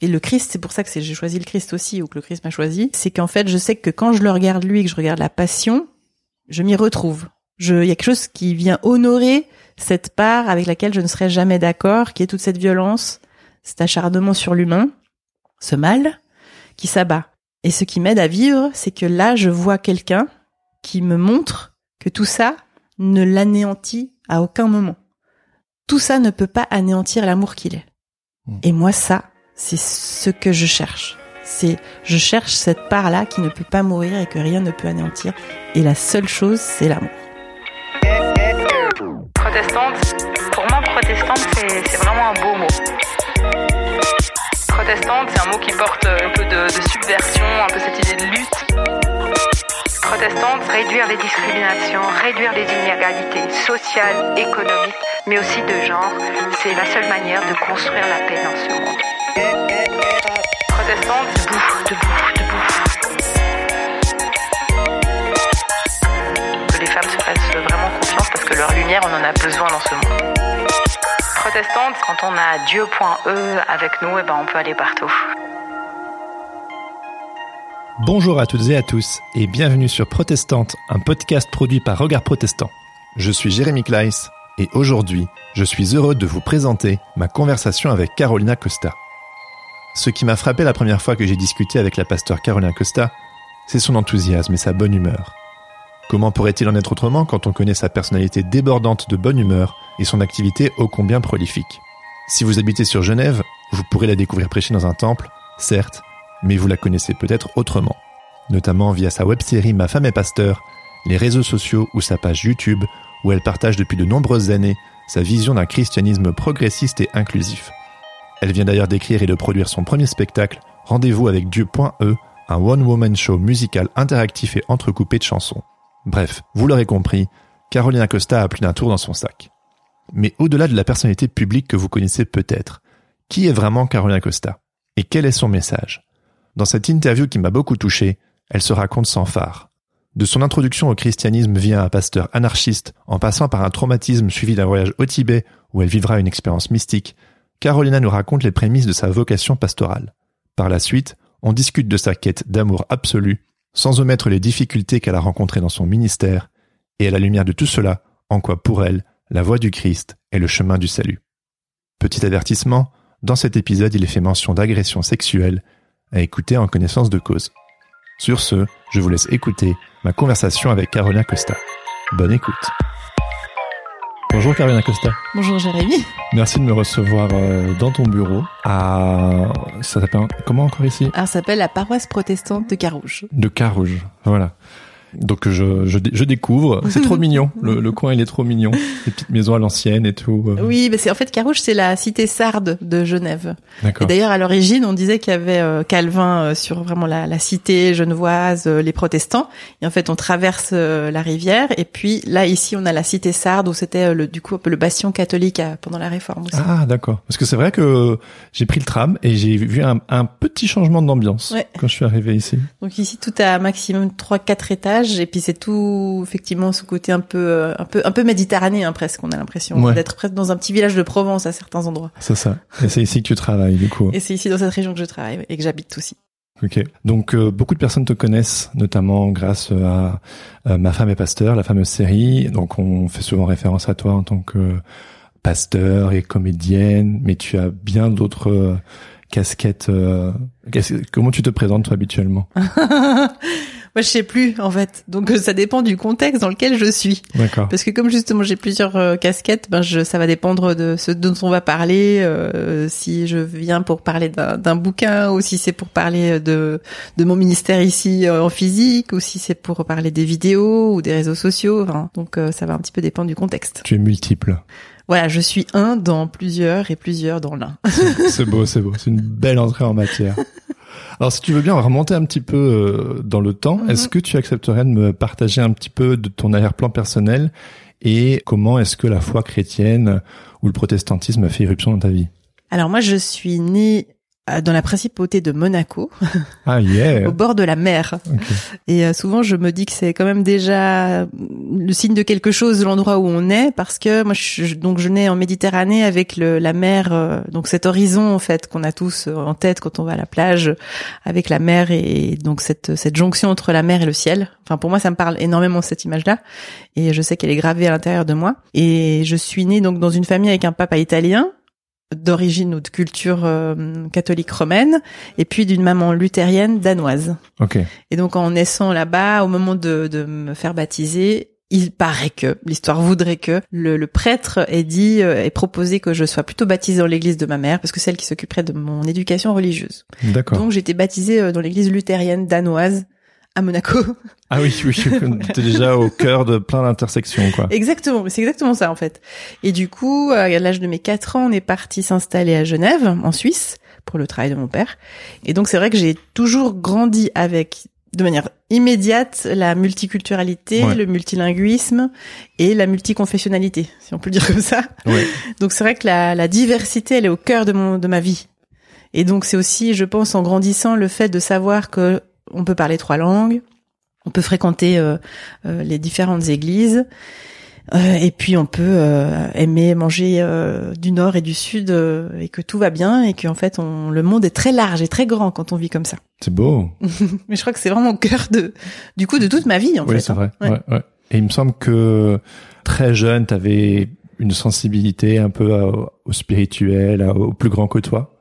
Et le Christ, c'est pour ça que j'ai choisi le Christ aussi, ou que le Christ m'a choisi, c'est qu'en fait, je sais que quand je le regarde lui, que je regarde la passion, je m'y retrouve. Je, il y a quelque chose qui vient honorer cette part avec laquelle je ne serai jamais d'accord, qui est toute cette violence, cet acharnement sur l'humain, ce mal qui s'abat. Et ce qui m'aide à vivre, c'est que là, je vois quelqu'un qui me montre que tout ça ne l'anéantit à aucun moment. Tout ça ne peut pas anéantir l'amour qu'il est. Hmm. Et moi, ça, c'est ce que je cherche. C'est, je cherche cette part-là qui ne peut pas mourir et que rien ne peut anéantir. Et la seule chose, c'est l'amour. Protestante, pour moi, protestante, c'est vraiment un beau mot. Protestante, c'est un mot qui porte un peu de subversion, un peu cette idée de lutte. Protestante, réduire les discriminations, réduire les inégalités sociales, économiques, mais aussi de genre, c'est la seule manière de construire la paix dans ce monde. Protestante, debout, debout, debout. Que les femmes se fassent vraiment confiance parce que leur lumière, on en a besoin dans ce monde. Protestante, quand on a Dieu.e avec nous, eh ben on peut aller partout. Bonjour à toutes et à tous et bienvenue sur Protestante, un podcast produit par Regard Protestant. Je suis Jérémy Kleiss et aujourd'hui, je suis heureux de vous présenter ma conversation avec Carolina Costa. Ce qui m'a frappé la première fois que j'ai discuté avec la pasteur Carolina Costa, c'est son enthousiasme et sa bonne humeur. Comment pourrait-il en être autrement quand on connaît sa personnalité débordante de bonne humeur et son activité ô combien prolifique? Si vous habitez sur Genève, vous pourrez la découvrir prêcher dans un temple, certes, mais vous la connaissez peut-être autrement, notamment via sa web-série Ma femme est pasteur, les réseaux sociaux ou sa page YouTube où elle partage depuis de nombreuses années sa vision d'un christianisme progressiste et inclusif. Elle vient d'ailleurs d'écrire et de produire son premier spectacle, Rendez-vous avec Dieu.e, un one-woman show musical interactif et entrecoupé de chansons. Bref, vous l'aurez compris, Carolina Costa a plus d'un tour dans son sac. Mais au-delà de la personnalité publique que vous connaissez peut-être, qui est vraiment Carolina Costa Et quel est son message? Dans cette interview qui m'a beaucoup touché, elle se raconte sans phare. De son introduction au christianisme via un pasteur anarchiste, en passant par un traumatisme suivi d'un voyage au Tibet où elle vivra une expérience mystique, Carolina nous raconte les prémices de sa vocation pastorale. Par la suite, on discute de sa quête d'amour absolu, sans omettre les difficultés qu'elle a rencontrées dans son ministère, et à la lumière de tout cela, en quoi pour elle, la voie du Christ est le chemin du salut. Petit avertissement, dans cet épisode il est fait mention d'agression sexuelle, à écouter en connaissance de cause. Sur ce, je vous laisse écouter ma conversation avec Carolina Costa. Bonne écoute. Bonjour Carolina Costa. Bonjour Jérémy. Merci de me recevoir euh, dans ton bureau à ça s'appelle comment encore ici? Alors, ça s'appelle la paroisse protestante de Carouge. De Carouge. Voilà. Donc je, je, je découvre, c'est trop mignon. Le, le coin il est trop mignon. Les petites maisons à l'ancienne et tout. euh. Oui, mais c'est en fait Carouge, c'est la cité sarde de Genève. Et d'ailleurs, à l'origine, on disait qu'il y avait euh, Calvin euh, sur vraiment la, la cité genevoise, euh, les protestants. Et en fait, on traverse euh, la rivière. Et puis là, ici, on a la cité sarde où c'était euh, le, du coup un peu le bastion catholique euh, pendant la Réforme aussi. Ah d'accord. Parce que c'est vrai que j'ai pris le tram et j'ai vu un, un petit changement d'ambiance Ouais. quand je suis arrivé ici. Donc ici, tout a maximum trois, quatre Et puis c'est tout, effectivement, ce côté un peu, euh, un peu, un peu méditerranéen presque. On a l'impression Ouais. d'être presque dans un petit village de Provence à certains endroits. C'est ça. Et c'est ici que tu travailles du coup. Et c'est ici dans cette région que je travaille et que j'habite aussi. Ok. Donc euh, beaucoup de personnes te connaissent, notamment grâce à euh, Ma femme est pasteur, la fameuse série. Donc on fait souvent référence à toi en tant que pasteur et comédienne, mais tu as bien d'autres casquettes. comment tu te présentes toi habituellement? Moi, je sais plus en fait. Donc euh, ça dépend du contexte dans lequel je suis. D'accord. Parce que comme justement j'ai plusieurs euh, casquettes, ben je, ça va dépendre de ce dont on va parler. euh, si je viens pour parler d'un d'un bouquin, ou si c'est pour parler de de mon ministère ici euh, en physique, ou si c'est pour parler des vidéos ou des réseaux sociaux. enfin, donc euh, ça va un petit peu dépendre du contexte. Tu es multiple. Voilà, je suis un dans plusieurs et plusieurs dans l'un. C'est beau, c'est beau. C'est une belle entrée en matière. Alors, si tu veux bien remonter un petit peu euh, dans le temps, Mhm. est-ce que tu accepterais de me partager un petit peu de ton arrière-plan personnel et comment est-ce que la foi chrétienne ou le protestantisme a fait irruption dans ta vie? Alors moi, je suis née dans la principauté de Monaco, Ah yeah. au bord de la mer. Et euh, souvent, je me dis que c'est quand même déjà le signe de quelque chose l'endroit où on est, parce que moi, je, donc je nais en Méditerranée avec le, la mer, euh, donc cet horizon en fait qu'on a tous euh, en tête quand on va à la plage, avec la mer et donc cette cette jonction entre la mer et le ciel. Enfin, pour moi, ça me parle énormément cette image-là, et je sais qu'elle est gravée à l'intérieur de moi. Et je suis née donc dans une famille avec un papa italien d'origine ou de culture euh, catholique romaine et puis d'une maman luthérienne danoise. Ok. Et donc en naissant là-bas, au moment de, de me faire baptiser, il paraît que, l'histoire voudrait que, le, le prêtre ait dit, euh, proposé que je sois plutôt baptisée dans l'église de ma mère, parce que c'est elle qui s'occuperait de mon éducation religieuse. D'accord. Donc été baptisée euh, dans l'église luthérienne danoise à Monaco. Ah oui, oui, t'es déjà au cœur de plein d'intersections, quoi. exactement, c'est exactement ça en fait. Et du coup, à l'âge de mes quatre ans, on est parti s'installer à Genève, en Suisse, pour le travail de mon père. Et donc c'est vrai que j'ai toujours grandi avec, de manière immédiate, la multiculturalité, Ouais. le multilinguisme et la multiconfessionnalité, si on peut le dire comme ça. Ouais. Donc c'est vrai que la, la diversité, elle est au cœur de mon de ma vie. Et donc c'est aussi, je pense, en grandissant, le fait de savoir que on peut parler trois langues, on peut fréquenter euh, euh, les différentes églises, euh, et puis on peut euh, aimer manger euh, du nord et du sud, euh, et que tout va bien, et qu'en fait, on, le monde est très large et très grand quand on vit comme ça. C'est beau. Mais je crois que c'est vraiment au cœur de, du coup, de toute ma vie, en oui, fait. c'est hein. vrai. Ouais. Ouais, ouais. Et il me semble que très jeune, t'avais une sensibilité un peu au spirituel, au plus grand que toi.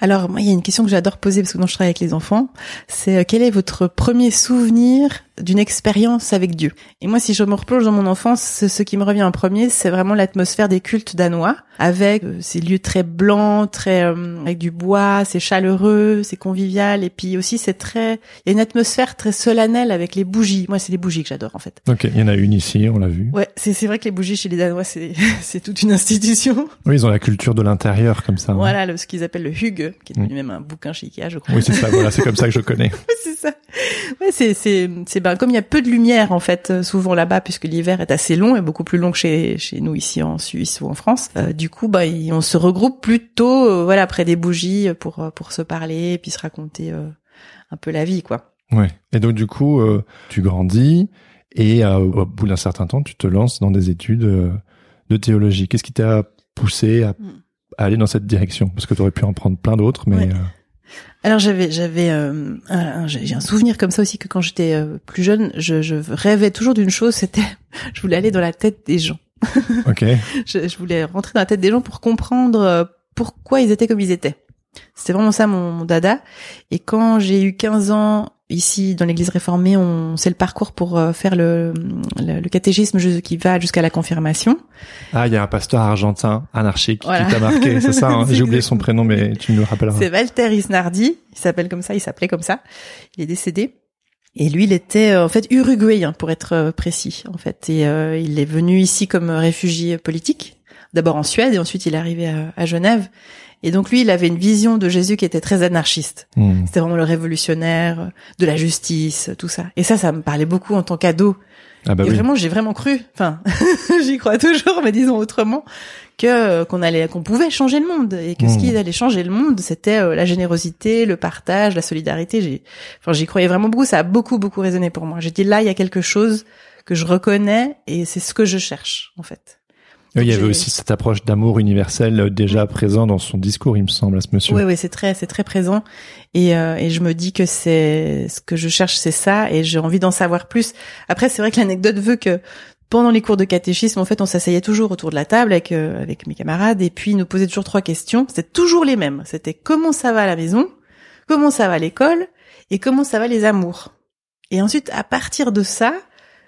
Alors, moi, il y a une question que j'adore poser parce que quand je travaille avec les enfants, c'est euh, quel est votre premier souvenir d'une expérience avec Dieu Et moi, si je me replonge dans mon enfance, ce qui me revient en premier, c'est vraiment l'atmosphère des cultes danois, avec euh, ces lieux très blancs, très euh, avec du bois, c'est chaleureux, c'est convivial, et puis aussi c'est très, il y a une atmosphère très solennelle avec les bougies. Moi, c'est les bougies que j'adore en fait. Ok, il y en a une ici, on l'a vu. Ouais, c'est vrai que les bougies chez les Danois, c'est c'est toute une institution. Oui, ils ont la culture de l'intérieur comme ça. hein. Voilà, le, ce qu'ils appellent le Hug, qui est devenu Mm. même un bouquin chez Ikea, je crois. Oui, c'est ça. Voilà, c'est comme ça que je connais. c'est ça. Ouais, c'est c'est c'est ben comme il y a peu de lumière en fait euh, souvent là-bas puisque l'hiver est assez long et beaucoup plus long que chez chez nous ici en Suisse ou en France. Euh, du coup, bah il- on se regroupe plutôt euh, voilà près des bougies pour euh, pour se parler et puis se raconter euh, un peu la vie quoi. Ouais. Et donc du coup, euh, tu grandis et euh, au bout d'un certain temps, tu te lances dans des études euh, de théologie. Qu'est-ce qui t'a poussé à, Mm. à aller dans cette direction? Parce que tu aurais pu en prendre plein d'autres, mais Ouais. Alors j'avais j'avais euh, j'ai un souvenir comme ça aussi que quand j'étais euh, plus jeune, je, je rêvais toujours d'une chose, c'était je voulais aller dans la tête des gens. ok. je, je voulais rentrer dans la tête des gens pour comprendre euh, pourquoi ils étaient comme ils étaient. C'était vraiment ça mon, mon dada. Et quand j'ai eu 15 ans, ici dans l'église réformée, on c'est le parcours pour euh, faire le, le, le catéchisme qui va jusqu'à la confirmation. Ah, il y a un pasteur argentin anarchique Voilà. qui t'a marqué, c'est ça hein J'ai oublié son prénom, mais tu me le rappelleras. C'est Walter Isnardi, il s'appelle comme ça, il s'appelait comme ça. Il est décédé. Et lui, il était euh, en fait uruguayen pour être euh, précis, en fait. Et euh, il est venu ici comme réfugié politique, d'abord en Suède et ensuite il est arrivé à, à Genève. Et donc lui, il avait une vision de Jésus qui était très anarchiste. Hmm. C'était vraiment le révolutionnaire, euh, de la justice, tout ça. Et ça, ça me parlait beaucoup en tant qu'ado. Ah bah et oui. vraiment, j'ai vraiment cru. Enfin, j'y crois toujours, mais disons autrement que euh, qu'on allait, qu'on pouvait changer le monde et que ce Mmh. qui allait changer le monde, c'était euh, la générosité, le partage, la solidarité. J'ai, enfin, j'y croyais vraiment beaucoup. Ça a beaucoup, beaucoup résonné pour moi. J'ai dit là, il y a quelque chose que je reconnais et c'est ce que je cherche, en fait. Oui, il y avait aussi cette approche d'amour universel euh, déjà présent dans son discours, il me semble, à ce monsieur. Oui, oui, c'est très, c'est très présent. Et, euh, et je me dis que c'est ce que je cherche, c'est ça, et j'ai envie d'en savoir plus. Après, c'est vrai que l'anecdote veut que pendant les cours de catéchisme, en fait, on s'asseyait toujours autour de la table avec euh, avec mes camarades, et puis ils nous posaient toujours trois questions. C'était toujours les mêmes. C'était comment ça va à la maison, comment ça va à l'école, et comment ça va les amours? Et ensuite, à partir de ça,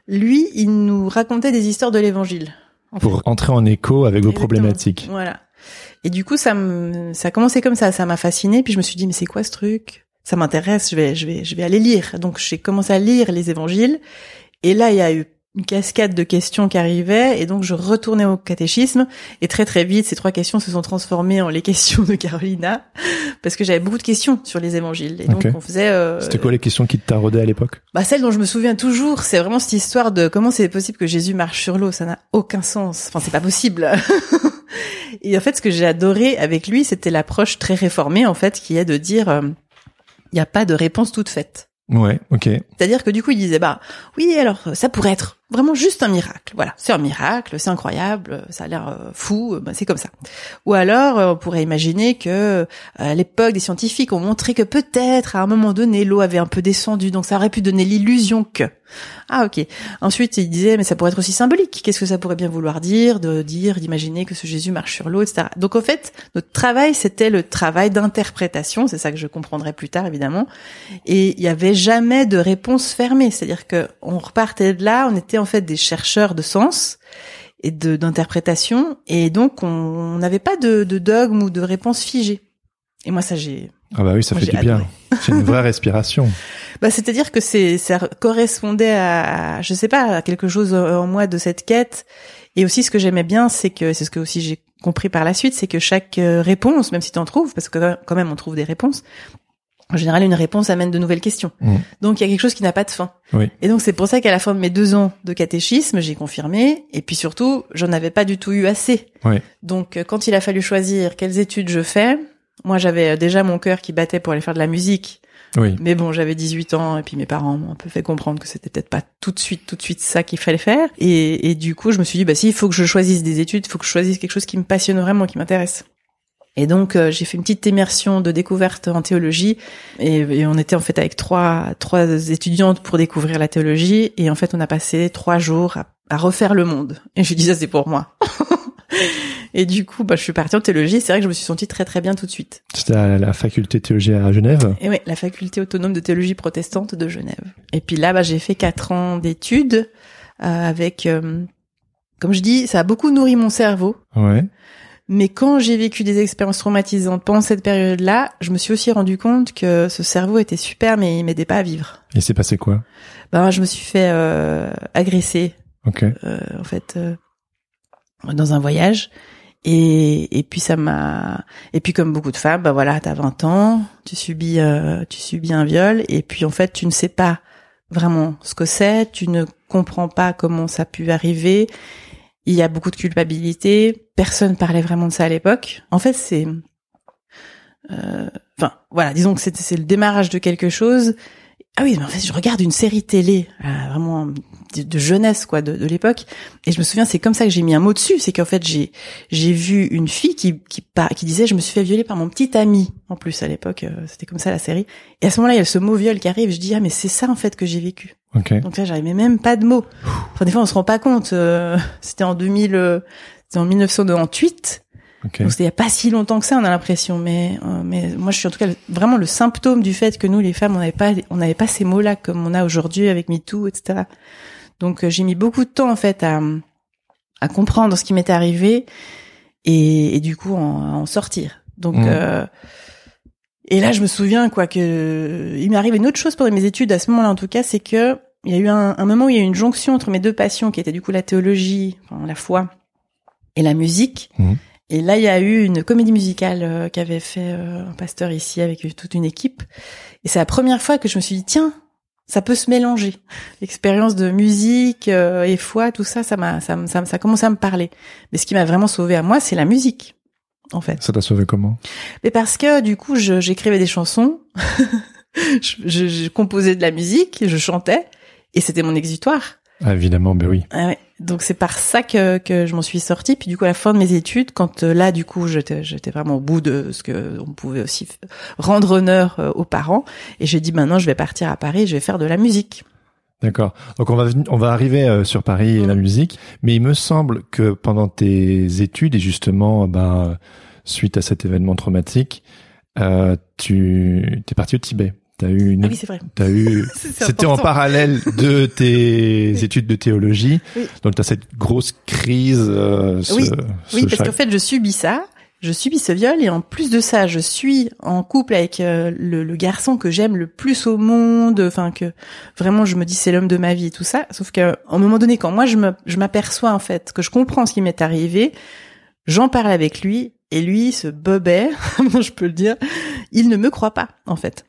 lui, il nous racontait des histoires de l'Évangile. En fait. Pour entrer en écho avec vos Exactement. problématiques. Voilà. Et du coup, ça me, ça a commencé comme ça, ça m'a fasciné. Puis je me suis dit, mais c'est quoi ce truc? Ça m'intéresse. Je vais, je vais, je vais aller lire. Donc j'ai commencé à lire les évangiles. Et là, il y a eu une cascade de questions qui arrivaient. Et donc je retournais au catéchisme. Et très très vite, ces trois questions se sont transformées en les questions de Carolina, parce que j'avais beaucoup de questions sur les évangiles. Et donc on faisait. euh, C'était quoi les questions qui te taraudaient à l'époque? Bah celle dont je me souviens toujours, c'est vraiment cette histoire de comment c'est possible que Jésus marche sur l'eau. Ça n'a aucun sens. Enfin, c'est pas possible. Et en fait, ce que j'ai adoré avec lui, c'était l'approche très réformée, en fait, qui est de dire, euh, il n'y a pas de réponse toute faite. Ouais, ok. C'est-à-dire que du coup, il disait, bah, oui, alors, ça pourrait être vraiment juste un miracle. Voilà, c'est un miracle, c'est incroyable, ça a l'air euh, fou, bah, c'est comme ça. Ou alors, euh, on pourrait imaginer que à l'époque, des scientifiques ont montré que peut-être, à un moment donné, l'eau avait un peu descendu, donc ça aurait pu donner l'illusion que. Ah, ok. Ensuite, il disait, mais ça pourrait être aussi symbolique. Qu'est-ce que ça pourrait bien vouloir dire, de dire, d'imaginer que ce Jésus marche sur l'eau, etc. Donc, en fait, notre travail, c'était le travail d'interprétation. C'est ça que je comprendrai plus tard, évidemment. Et il y avait jamais de réponse fermée. C'est-à-dire que on repartait de là, on était en fait des chercheurs de sens et de d'interprétation, et donc on n'avait pas de, de dogme ou de réponse figée. Et moi, ça, j'ai Ah bah oui, ça Moi, fait du bien. C'est une vraie respiration. Bah, c'est-à-dire que c'est ça correspondait à, à, je sais pas, à quelque chose en moi de cette quête. Et aussi, ce que j'aimais bien, c'est que c'est ce que aussi j'ai compris par la suite, c'est que chaque euh, réponse, même si tu en trouves, parce que quand même on trouve des réponses, en général, une réponse amène de nouvelles questions. Mm. Donc, il y a quelque chose qui n'a pas de fin. Oui. Et donc, c'est pour ça qu'à la fin de mes deux ans de catéchisme, j'ai confirmé. Et puis surtout, j'en avais pas du tout eu assez. Oui. Donc, euh, quand il a fallu choisir quelles études je fais, moi, j'avais euh, déjà mon cœur qui battait pour aller faire de la musique. Oui. Mais bon, j'avais 18 ans et puis mes parents m'ont un peu fait comprendre que c'était peut-être pas tout de suite, tout de suite ça qu'il fallait faire. Et, et du coup, je me suis dit, bah si, il faut que je choisisse des études, il faut que je choisisse quelque chose qui me passionne vraiment, qui m'intéresse. Et donc, euh, j'ai fait une petite immersion de découverte en théologie. Et, et on était en fait avec trois, trois étudiantes pour découvrir la théologie. Et en fait, on a passé trois jours à, à refaire le monde. Et je dis, ça c'est pour moi. et du coup, bah, je suis partie en théologie. C'est vrai que je me suis sentie très très bien tout de suite. C'était à la faculté de théologie à Genève. Et ouais, la faculté autonome de théologie protestante de Genève. Et puis là, bah, j'ai fait quatre ans d'études euh, avec, euh, comme je dis, ça a beaucoup nourri mon cerveau. Ouais. Mais quand j'ai vécu des expériences traumatisantes pendant cette période-là, je me suis aussi rendu compte que ce cerveau était super, mais il m'aidait pas à vivre. Et c'est passé quoi? Ben, je me suis fait euh, agresser, Ok. euh, en fait, euh, dans un voyage. Et, et puis ça m'a et puis comme beaucoup de femmes bah voilà t'as 20 ans tu subis euh, tu subis un viol et puis en fait tu ne sais pas vraiment ce que c'est tu ne comprends pas comment ça a pu arriver il y a beaucoup de culpabilité. Personne parlait vraiment de ça à l'époque. En fait c'est euh, enfin voilà disons que c'est le démarrage de quelque chose. Ah oui mais en fait je regarde une série télé euh, vraiment de, de jeunesse quoi de, de l'époque. Et je me souviens c'est comme ça que j'ai mis un mot dessus. C'est qu'en fait j'ai j'ai vu une fille qui qui par- qui disait je me suis fait violer par mon petit ami en plus à l'époque euh, c'était comme ça la série. Et à ce moment-là il y a ce mot viol qui arrive. Je dis ah mais c'est ça en fait que j'ai vécu. Ok. donc là j'arrivais même pas de mots. Enfin des fois on se rend pas compte euh, c'était en 2000 euh, c'était en 1998 Ok. donc c'était il y a pas si longtemps que ça, on a l'impression, mais euh, mais moi je suis en tout cas vraiment le symptôme du fait que nous les femmes on n'avait pas on n'avait pas ces mots-là comme on a aujourd'hui avec MeToo, etc. Donc euh, j'ai mis beaucoup de temps en fait à à comprendre ce qui m'était arrivé et, et du coup en- à en sortir. Donc Mhm. euh, et là je me souviens quoi que il m'est arrivé une autre chose pendant mes études à ce moment-là en tout cas, c'est que il y a eu un, un moment où il y a eu une jonction entre mes deux passions qui étaient du coup la théologie, enfin, la foi et la musique. Mhm. Et là, il y a eu une comédie musicale euh, qu'avait fait euh, un pasteur ici avec toute une équipe. Et c'est la première fois que je me suis dit, tiens, ça peut se mélanger. L'expérience de musique euh, et foi, tout ça, ça m'a, ça, ça, ça a commencé à me parler. Mais ce qui m'a vraiment sauvé à moi, c'est la musique, en fait. Ça t'a sauvé comment? Mais parce que du coup, j'écrivais des chansons, je, je- je composais de la musique, je chantais, et c'était mon exutoire. ah, Évidemment, ben oui. Ah ouais. Donc c'est par ça que, que je m'en suis sortie. Puis du coup, à la fin de mes études, quand euh, là, du coup, j'étais j'étais vraiment au bout de ce que on pouvait aussi rendre honneur euh, aux parents, et j'ai dit maintenant, je vais partir à Paris, je vais faire de la musique. D'accord. Donc on va on va arriver euh, sur Paris et la musique, mais il me semble que pendant tes études et justement, ben suite à cet événement traumatique, euh, tu t'es parti au Tibet. T'as eu une, Ah oui, c'est vrai. t'as eu, c'était en parallèle de tes études de théologie. Oui. Donc t'as cette grosse crise, euh, ce, Oui. ce Oui, parce qu'en fait, je subis ça. Je subis ce viol et en plus de ça, je suis en couple avec euh, le, le garçon que j'aime le plus au monde. Enfin que vraiment, je me dis c'est l'homme de ma vie et tout ça. Sauf qu'à un moment donné, quand moi je m'aperçois en fait que je comprends ce qui m'est arrivé, j'en parle avec lui et lui, ce bobet, je peux le dire, il ne me croit pas en fait.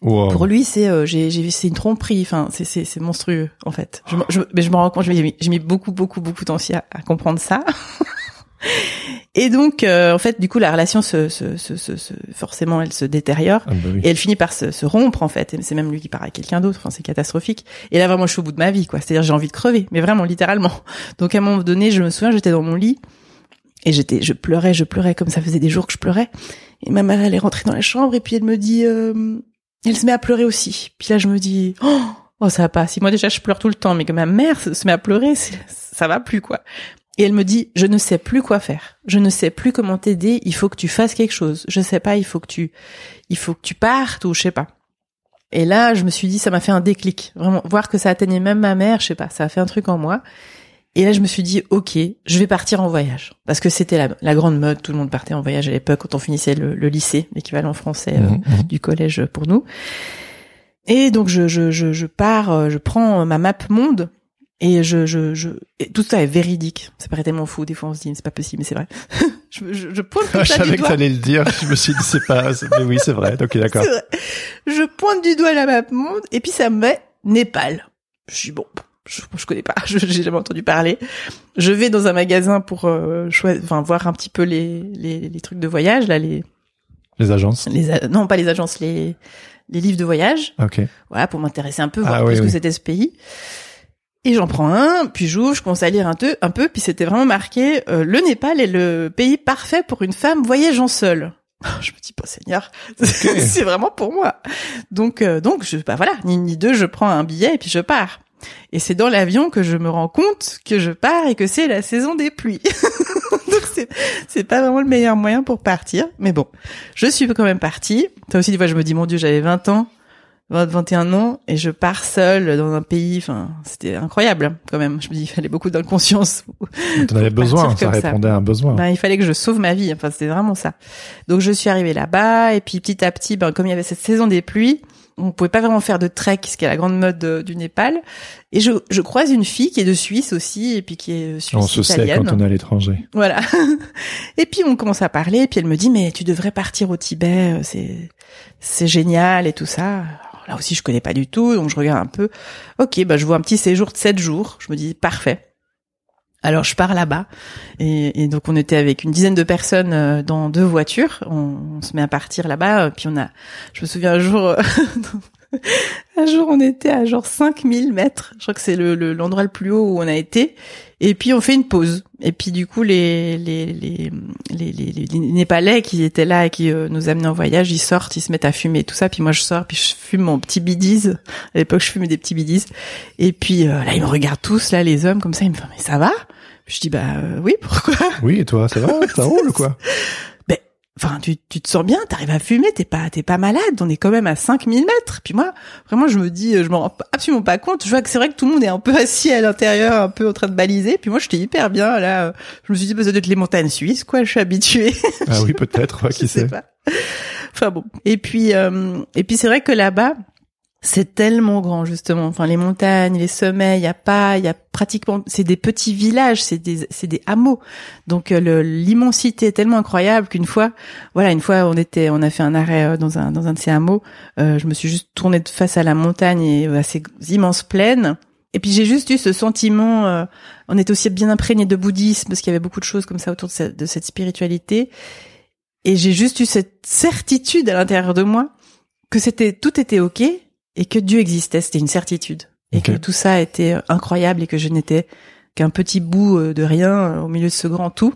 Wow. Pour lui, c'est euh, j'ai j'ai c'est une tromperie. Enfin, c'est c'est c'est monstrueux en fait. Je, me- je, mais je me rends compte, j'ai mis, j'ai mis beaucoup beaucoup beaucoup de temps aussi à, à comprendre ça. Et donc, euh, en fait, du coup, la relation se, se, se, se- forcément, elle se détériore. Ah bah oui. Et elle finit par se, se rompre en fait. Et c'est même lui qui part avec quelqu'un d'autre. Enfin, c'est catastrophique. Et là vraiment, je suis au bout de ma vie, quoi. C'est-à-dire, j'ai envie de crever, mais vraiment littéralement. Donc à un moment donné, je me souviens, j'étais dans mon lit et j'étais, je pleurais, je pleurais comme ça faisait des jours que je pleurais. Et ma mère, elle est rentrée dans la chambre et puis elle me dit, euh, elle se met à pleurer aussi. Puis là, je me dis, oh, oh ça va pas. Si moi déjà je pleure tout le temps, mais que ma mère se met à pleurer, ça va plus quoi. Et elle me dit, je ne sais plus quoi faire. Je ne sais plus comment t'aider. Il faut que tu fasses quelque chose. Je sais pas. Il faut que tu, il faut que tu partes ou je sais pas. Et là, je me suis dit, ça m'a fait un déclic. Vraiment, voir que ça atteignait même ma mère, je sais pas, ça a fait un truc en moi. Et là, je me suis dit, ok, je vais partir en voyage. Parce que c'était la, la grande mode, tout le monde partait en voyage à l'époque quand on finissait le, le lycée, l'équivalent français euh, Mhm, mhm. du collège pour nous. Et donc, je, je, je, je pars, euh, je prends ma map monde et je, je, je, et tout ça est véridique. Ça paraît tellement fou. Des fois, on se dit, c'est pas possible, mais c'est vrai. je, je, je pointe tout je ça du savais que doigt. t'allais le dire. Je me suis dit, c'est pas, mais oui, c'est vrai. Ok, d'accord. Je pointe du doigt la map monde et puis ça me met Népal. Je suis bon. Je, je connais pas, je- j'ai jamais entendu parler. Je vais dans un magasin pour euh, enfin voir un petit peu les, les, les trucs de voyage là, les, Les agences. les a- non pas les agences, les les livres de voyage, Ok. voilà pour m'intéresser un peu, voir Ah oui, ce que c'était ce pays. Et j'en prends un, puis j'ouvre, je commence à lire un peu, un peu, puis c'était vraiment marqué euh, le Népal est le pays parfait pour une femme voyageant seule. Je me dis pas Seigneur, c'est vraiment pour moi. Donc euh, donc je bah voilà, ni ni deux, je prends un billet et puis je pars. Et c'est dans l'avion que je me rends compte que je pars et que c'est la saison des pluies. donc c'est c'est pas vraiment le meilleur moyen pour partir, mais bon, je suis quand même partie. Toi aussi des fois je me dis mon dieu, j'avais 20 ans. 20, 21 ans et je pars seule dans un pays, enfin, c'était incroyable quand même. Je me dis, il fallait beaucoup d'inconscience. T'en avais besoin. Ça ça. répondait à un besoin. Ben, il fallait que je sauve ma vie. Enfin, c'était vraiment ça. Donc, je suis arrivée là-bas et puis petit à petit, ben, comme il y avait cette saison des pluies, on pouvait pas vraiment faire de trek, ce qui est la grande mode de- du Népal. Et je, je croise une fille qui est de Suisse aussi et puis qui est euh, suisse On se sait quand on est à l'étranger. Voilà. et puis on commence à parler, et puis elle me dit mais tu devrais partir au Tibet, euh, c'est c'est génial et tout ça. Alors là aussi je connais pas du tout, donc je regarde un peu. Ok, bah je vois un petit séjour de 7 jours. Je me dis parfait. Alors je pars là-bas et, donc on était avec une dizaine de personnes euh, dans deux voitures. On, se met à partir là-bas, puis on a. Je me souviens un jour. Un jour, on était à genre 5000 mètres. Je crois que c'est le le- l'endroit le, plus haut où on a été. Et puis, on fait une pause. Et puis, du coup, les, les, les, les, les, les- les Népalais qui étaient là et qui euh, nous amenaient en voyage, ils sortent, ils se mettent à fumer et tout ça. Puis moi, je sors, puis je fume mon petit bidis. À l'époque, je fumais des petits bidis. Et puis, euh, là, ils me regardent tous, là, les hommes, comme ça. Ils me font, mais ça va? Je dis, bah euh, oui, pourquoi? Oui, et toi, ça va? Ça roule, quoi? Enfin, tu, tu te sens bien, t'arrives à fumer, t'es pas, t'es pas malade, on est quand même à 5000 mètres. Puis moi, vraiment, je me dis, je m'en rends absolument pas compte. Je vois que c'est vrai que tout le monde est un peu assis à l'intérieur, un peu en train de baliser. Puis moi, j'étais hyper bien, là. Je me suis dit, bah, ça doit être les montagnes suisses, quoi, je suis habituée. Ah oui, peut-être, ouais, je qui sais sait. pas. Enfin bon. Et puis, euh, et puis c'est vrai que là-bas, c'est tellement grand justement. Enfin, les montagnes, les sommets, il y a pas, il y a pratiquement, c'est des petits villages, c'est des, c'est des hameaux. Donc euh, l'immensité est tellement incroyable qu'une fois, voilà, une fois on était, on a fait un arrêt euh, dans un dans un de ces hameaux. euh, je me suis juste tournée face à la montagne et à ces immenses plaines. Et puis j'ai juste eu ce sentiment, euh, on était aussi bien imprégné de bouddhisme parce qu'il y avait beaucoup de choses comme ça autour de cette, de cette spiritualité. Et j'ai juste eu cette certitude à l'intérieur de moi que c'était tout était ok et que Dieu existait. C'était une certitude et que tout ça était euh, incroyable et que je n'étais qu'un petit bout euh, de rien euh, au milieu de ce grand tout,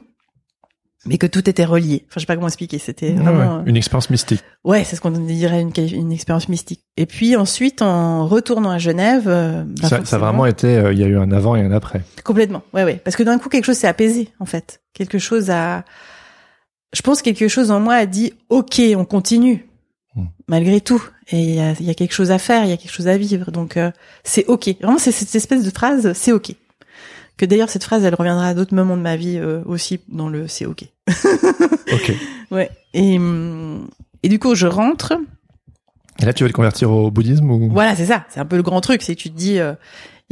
mais que tout était relié. Enfin, je sais pas comment expliquer. C'était Ouais, vraiment. ouais. Une expérience mystique. Ouais, c'est ce qu'on dirait une, expérience mystique. Et puis ensuite, en retournant à Genève, bah, ça, ça a vraiment été, euh, il y a eu un avant et un après. Complètement. Ouais, ouais. Parce que d'un coup, quelque chose s'est apaisé, en fait. Quelque chose a, je pense quelque chose en moi a dit, OK, on continue. Hmm. Malgré tout. Et il y a, il y a quelque chose à faire, il y a quelque chose à vivre. Donc, euh, c'est OK. Vraiment, c'est cette espèce de phrase, c'est OK. Que d'ailleurs, cette phrase, elle reviendra à d'autres moments de ma vie euh, aussi dans le c'est OK. Ok. Ouais. Et, hum, et du coup, je rentre. Et là, tu veux te convertir au bouddhisme ou? Voilà, c'est ça. C'est un peu le grand truc, c'est que tu te dis, euh,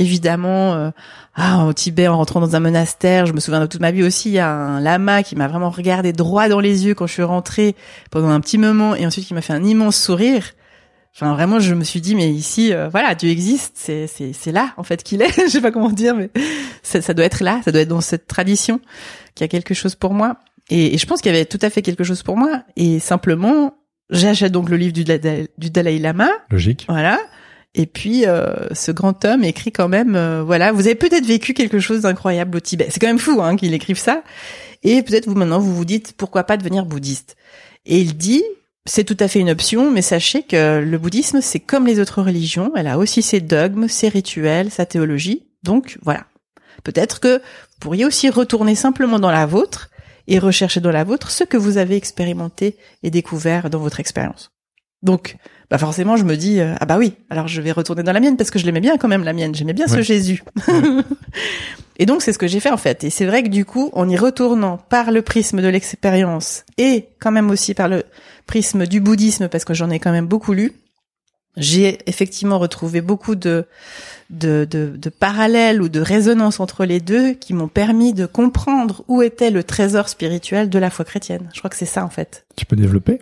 évidemment, euh, ah, au Tibet, en rentrant dans un monastère, je me souviens de toute ma vie aussi, il y a un lama qui m'a vraiment regardé droit dans les yeux quand je suis rentrée pendant un petit moment, et ensuite qui m'a fait un immense sourire. Enfin, vraiment, je me suis dit, mais ici, euh, voilà, Dieu existe, c'est c'est c'est là en fait qu'il est. je sais pas comment dire, mais ça, ça doit être là, ça doit être dans cette tradition qu'il y a quelque chose pour moi. Et, et je pense qu'il y avait tout à fait quelque chose pour moi. Et simplement, j'achète donc le livre du, du Dalai Lama, Logique. voilà. Et puis, euh, ce grand homme écrit quand même, euh, voilà, vous avez peut-être vécu quelque chose d'incroyable au Tibet. C'est quand même fou hein, qu'il écrive ça. Et peut-être vous maintenant, vous vous dites, pourquoi pas devenir bouddhiste? Et il dit, c'est tout à fait une option, mais sachez que le bouddhisme, c'est comme les autres religions. Elle a aussi ses dogmes, ses rituels, sa théologie. Donc, voilà. Peut-être que vous pourriez aussi retourner simplement dans la vôtre et rechercher dans la vôtre ce que vous avez expérimenté et découvert dans votre expérience. Donc, bah forcément, je me dis euh, ah bah oui, alors je vais retourner dans la mienne parce que je l'aimais bien quand même la mienne, j'aimais bien ce Ouais. Jésus. et donc c'est ce que j'ai fait en fait. Et c'est vrai que du coup, en y retournant par le prisme de l'expérience et quand même aussi par le prisme du bouddhisme parce que j'en ai quand même beaucoup lu, j'ai effectivement retrouvé beaucoup de de, de, de parallèles ou de résonances entre les deux qui m'ont permis de comprendre où était le trésor spirituel de la foi chrétienne. Je crois que c'est ça en fait. Tu peux développer?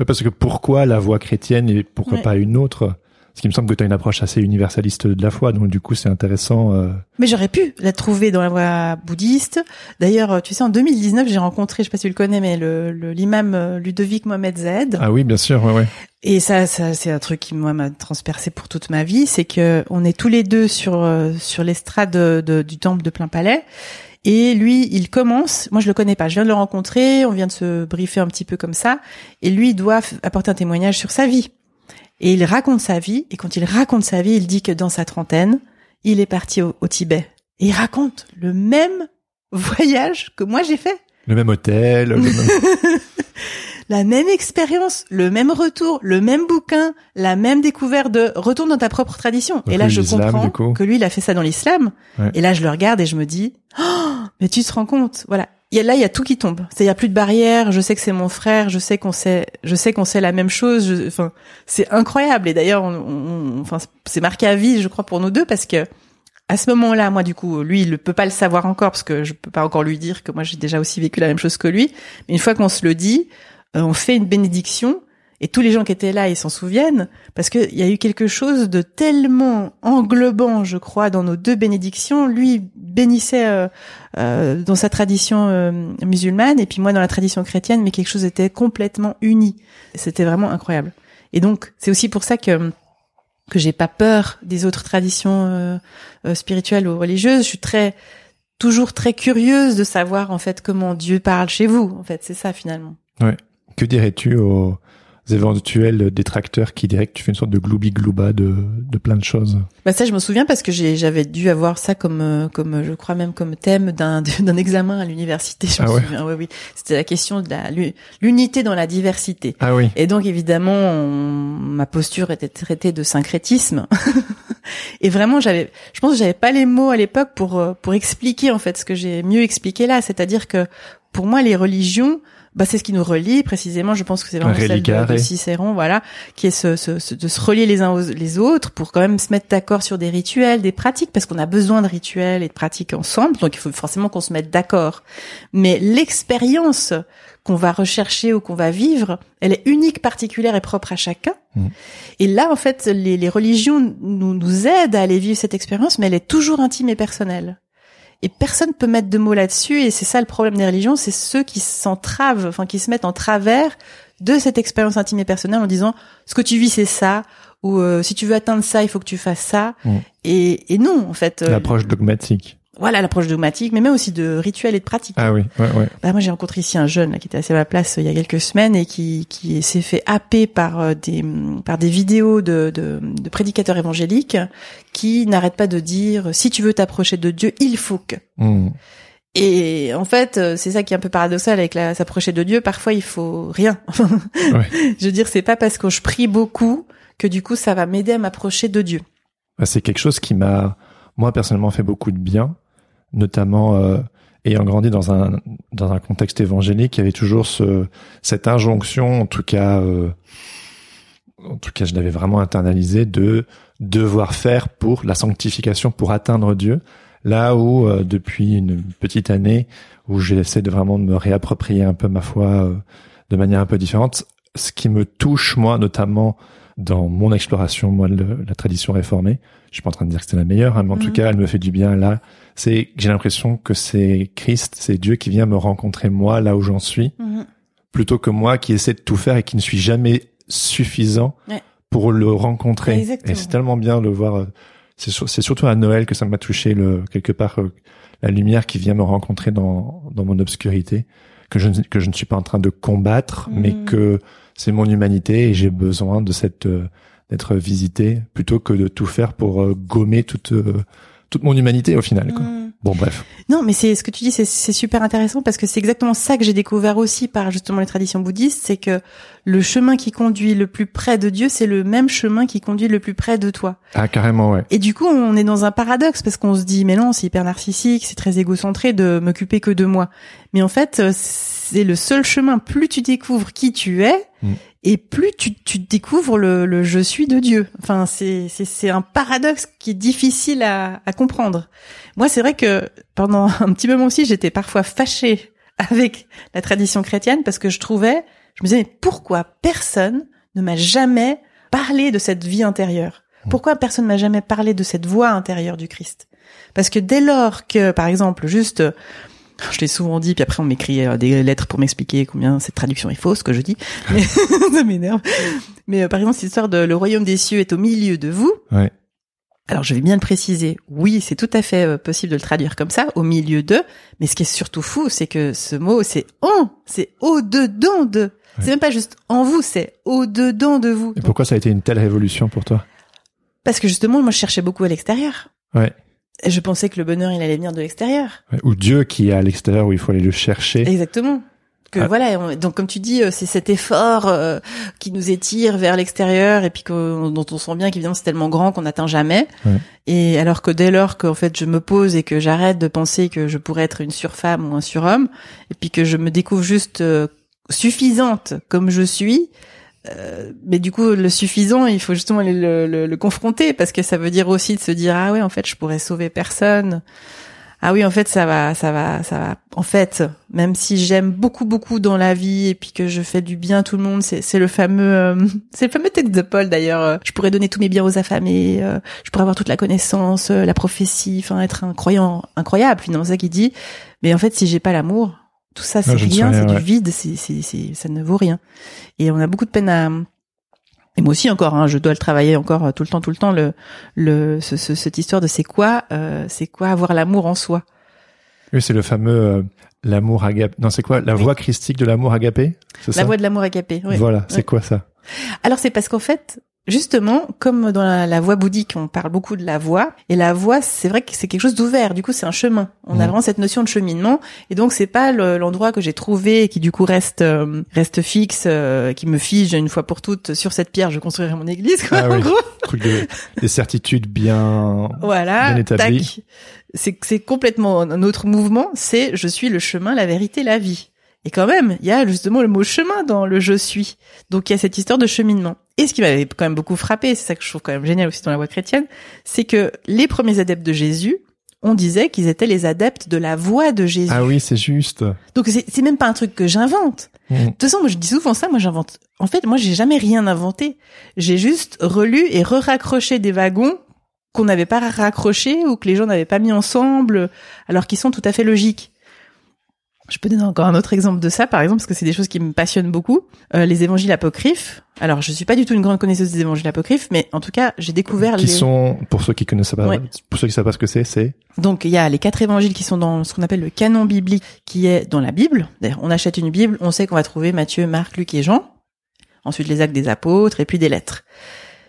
Oui, parce que pourquoi la voie chrétienne et pourquoi Ouais. pas une autre? Parce qu'il me semble que tu as une approche assez universaliste de la foi, donc du coup c'est intéressant. euh, Mais j'aurais pu la trouver dans la voie bouddhiste. D'ailleurs, tu sais, en 2019, j'ai rencontré, je sais pas si tu le connais, mais le le- l'imam euh, Ludovic Mohamed Zed. Ah oui, bien sûr, ouais, ouais. Et ça, ça c'est un truc qui moi m'a transpercé pour toute ma vie, c'est que on est tous les deux sur euh, sur l'estrade de- de- du temple de Plein Palais. Et lui, il commence. Moi, je le connais pas. Je viens de le rencontrer. On vient de se briefer un petit peu comme ça. Et lui, il doit apporter un témoignage sur sa vie. Et il raconte sa vie. Et quand il raconte sa vie, il dit que dans sa trentaine, il est parti au, au Tibet. Et il raconte le même voyage que moi j'ai fait. Le même hôtel, le même... La même expérience, le même retour, le même bouquin, la même découverte de retourne dans ta propre tradition. Donc et là, je comprends que lui, il a fait ça dans l'islam. Ouais. Et là, je le regarde et je me dis, oh, mais tu te rends compte, voilà. Il y a, là, il y a tout qui tombe. C'est, il y a plus de barrières. Je sais que c'est mon frère. Je sais qu'on sait, je sais qu'on sait la même chose. Je- enfin, c'est incroyable. Et d'ailleurs, on, on- enfin, c'est marqué à vie, je crois, pour nous deux parce que à ce moment-là, moi, du coup, lui, il ne peut pas le savoir encore parce que je peux pas encore lui dire que moi, j'ai déjà aussi vécu la même chose que lui. Mais une fois qu'on se le dit, on fait une bénédiction et tous les gens qui étaient là, ils s'en souviennent parce qu'il y a eu quelque chose de tellement englobant, je crois, dans nos deux bénédictions. Lui bénissait euh, euh, dans sa tradition euh, musulmane et puis moi dans la tradition chrétienne, mais quelque chose était complètement uni. C'était vraiment incroyable. Et donc, c'est aussi pour ça que que j'ai pas peur des autres traditions euh, euh, spirituelles ou religieuses. Je suis très toujours très curieuse de savoir en fait comment Dieu parle chez vous. En fait, c'est ça finalement. Que dirais-tu aux éventuels détracteurs qui diraient que tu fais une sorte de gloubi-glouba de, de plein de choses? Bah ça, je me souviens parce que j'avais dû avoir ça comme, euh, comme, euh, je crois même comme thème d'un, d'un examen à l'université. Je me Ah ouais? souviens. Oui, oui. C'était la question de l'unité dans la diversité. Ah oui. Et donc évidemment, on- ma posture était traitée de syncrétisme. et vraiment, j'avais, je pense que j'avais pas les mots à l'époque pour euh, pour expliquer en fait ce que j'ai mieux expliqué là, c'est-à-dire que pour moi, les religions, bah c'est ce qui nous relie précisément. Je pense que c'est vraiment celle de, de Cicéron, voilà, qui est ce, ce- ce- de se relier les uns aux les autres pour quand même se mettre d'accord sur des rituels, des pratiques, parce qu'on a besoin de rituels et de pratiques ensemble. Donc il faut forcément qu'on se mette d'accord. Mais l'expérience qu'on va rechercher ou qu'on va vivre, elle est unique, particulière et propre à chacun. Mhm. Et là, en fait, les, les religions nous, nous aident à aller vivre cette expérience, mais elle est toujours intime et personnelle. Et personne peut mettre de mots là-dessus, et c'est ça le problème des religions, c'est ceux qui s'entravent, enfin qui se mettent en travers de cette expérience intime et personnelle en disant ce que tu vis c'est ça, ou euh, si tu veux atteindre ça, il faut que tu fasses ça. Mhm. Et, et non, en fait, euh, L'approche dogmatique. Voilà l'approche dogmatique, mais même aussi de rituels et de pratiques. Ah oui, ouais, ouais. Bah, moi, j'ai rencontré ici un jeune là, qui était assis à ma place euh, il y a quelques semaines et qui, qui s'est fait happer par euh, des par des vidéos de, de, de prédicateurs évangéliques qui n'arrêtent pas de dire si tu veux t'approcher de Dieu, il faut que. Hmm. Et en fait, euh, c'est ça qui est un peu paradoxal avec la s'approcher de Dieu. Parfois, il faut rien. Ouais. Je veux dire, c'est pas parce que je prie beaucoup que du coup, ça va m'aider à m'approcher de Dieu. Bah, c'est quelque chose qui m'a, moi personnellement, fait beaucoup de bien, notamment euh, ayant grandi dans un dans un contexte évangélique, il y avait toujours ce cette injonction, en tout cas, euh, en tout cas, je l'avais vraiment internalisé de devoir faire pour la sanctification, pour atteindre Dieu. Là où euh, depuis une petite année où j'essaie de vraiment me réapproprier un peu ma foi euh, de manière un peu différente, ce qui me touche moi, notamment dans mon exploration, moi, de la tradition réformée. Je suis pas en train de dire que c'est la meilleure, hein, mais en tout Mhm. cas, elle me fait du bien là. C'est, j'ai l'impression que c'est Christ, c'est Dieu qui vient me rencontrer moi là où j'en suis, Mhm. plutôt que moi qui essaie de tout faire et qui ne suis jamais suffisant Ouais. pour le rencontrer. Exactement. Et c'est tellement bien de le voir. euh, C'est, sur- c'est surtout à Noël que ça m'a touché le quelque part euh, la lumière qui vient me rencontrer dans dans mon obscurité que je ne, que je ne suis pas en train de combattre, mais Mhm. que c'est mon humanité et j'ai besoin de cette euh, d'être visité plutôt que de tout faire pour euh, gommer toute euh, toute mon humanité au final. Quoi. Mhm. Bon bref. Non, mais c'est ce que tu dis, c'est c'est super intéressant parce que c'est exactement ça que j'ai découvert aussi par justement les traditions bouddhistes, c'est que le chemin qui conduit le plus près de Dieu, c'est le même chemin qui conduit le plus près de toi. Ah carrément ouais. Et du coup, on est dans un paradoxe parce qu'on se dit, mais non, c'est hyper narcissique, c'est très égocentré de m'occuper que de moi. Mais en fait, euh, c'est le seul chemin. Plus tu découvres qui tu es, Mm. et plus tu, tu découvres le, le je suis de Dieu. Enfin, c'est c'est c'est un paradoxe qui est difficile à, à comprendre. Moi, c'est vrai que pendant un petit moment aussi, j'étais parfois fâchée avec la tradition chrétienne parce que je trouvais, je me disais, mais pourquoi personne ne m'a jamais parlé de cette vie intérieure? Pourquoi personne ne m'a jamais parlé de cette voix intérieure du Christ? Parce que dès lors que, par exemple, juste, je l'ai souvent dit, puis après on m'écrit euh, des lettres pour m'expliquer combien cette traduction est fausse, que je dis, mais ça m'énerve. Mais euh, par exemple, cette histoire de le royaume des cieux est au milieu de vous. Ouais. Alors je vais bien le préciser. Oui, c'est tout à fait euh, possible de le traduire comme ça, au milieu de. Mais ce qui est surtout fou, c'est que ce mot, c'est en, c'est au dedans de. C'est même pas juste en vous, c'est au dedans de vous. Et pourquoi ça a été une telle révolution pour toi? Parce que justement, moi, je cherchais beaucoup à l'extérieur. Ouais. Je pensais que le bonheur, il allait venir de l'extérieur. Ouais. Ou Dieu qui est à l'extérieur où il faut aller le chercher. Exactement. Que Ah. voilà, on- donc comme tu dis, euh, c'est cet effort euh, qui nous étire vers l'extérieur et puis que, dont on sent bien qu'évidemment c'est tellement grand qu'on n'atteint jamais. Ouais. Et alors que dès lors qu'en fait je me pose et que j'arrête de penser que je pourrais être une surfemme ou un surhomme, et puis que je me découvre juste euh, suffisante comme je suis, euh, mais du coup le suffisant, il faut justement le, le- le confronter parce que ça veut dire aussi de se dire ah ouais en fait je pourrais sauver personne. Ah oui, en fait, ça va, ça va, ça va. En fait, même si j'aime beaucoup, beaucoup dans la vie et puis que je fais du bien à tout le monde, c'est, c'est le fameux, euh, c'est le fameux texte de Paul d'ailleurs. euh, Je pourrais donner tous mes biens aux affamés, euh, je pourrais avoir toute la connaissance, la prophétie, enfin être un croyant incroyable. Finalement, c'est ça qu'il dit. Mais en fait, si j'ai pas l'amour, tout ça, c'est rien, c'est ouais. du vide, c'est, c'est, ça ne vaut rien. Et on a beaucoup de peine à, et moi aussi encore, hein, je dois le travailler encore euh, tout le temps, tout le temps. Le, le, ce, ce- cette histoire de c'est quoi, euh, c'est quoi avoir l'amour en soi? Oui, c'est le fameux euh, l'amour agapé. Non, c'est quoi? La Oui. voix christique de l'amour agapé? C'est ça? La voix de l'amour agapé. Oui. Voilà, c'est quoi ça? Alors c'est parce qu'en fait, justement, comme dans la, la voie bouddhique, on parle beaucoup de la voie, et la voie, c'est vrai que c'est quelque chose d'ouvert. Du coup, c'est un chemin. On a vraiment cette notion de cheminement, et donc c'est pas le- l'endroit que j'ai trouvé et qui du coup reste euh, reste fixe, euh, qui me fige une fois pour toutes sur cette pierre. Je construirai mon église, quoi, Ah en oui. gros. Truc de des certitudes bien Voilà. bien établi. tac. C'est c'est complètement un autre mouvement. C'est je suis le chemin, la vérité, la vie. Et quand même, il y a justement le mot chemin dans le je suis. Donc il y a cette histoire de cheminement. Et ce qui m'avait quand même beaucoup frappé, c'est ça que je trouve quand même génial aussi dans la voie chrétienne, c'est que les premiers adeptes de Jésus, on disait qu'ils étaient les adeptes de la voix de Jésus. Ah oui, c'est juste. Donc c'est même pas un truc que j'invente. Mm. De toute façon, moi je dis souvent ça, moi j'invente. En fait, moi j'ai jamais rien inventé. J'ai juste relu et re-raccroché des wagons qu'on n'avait pas raccrochés ou que les gens n'avaient pas mis ensemble, alors qu'ils sont tout à fait logiques. Je peux donner encore un autre exemple de ça, par exemple, parce que c'est des choses qui me passionnent beaucoup. Euh, les évangiles apocryphes. Alors, je suis pas du tout une grande connaisseuse des évangiles apocryphes, mais en tout cas, j'ai découvert Qui les... sont pour ceux qui connaissent pas Ouais. pour ceux qui savent pas ce que c'est, c'est? Donc il y a les quatre évangiles qui sont dans ce qu'on appelle le canon biblique, qui est dans la Bible. D'ailleurs, on achète une Bible, on sait qu'on va trouver Matthieu, Marc, Luc et Jean. Ensuite les actes des apôtres et puis des lettres.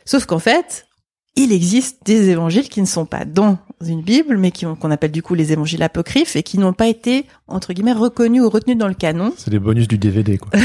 Sauf qu'en fait, il existe des évangiles qui ne sont pas dans une Bible, mais qui ont- qu'on appelle du coup les évangiles apocryphes et qui n'ont pas été entre guillemets reconnus ou retenus dans le canon. c'est les bonus du DVD quoi.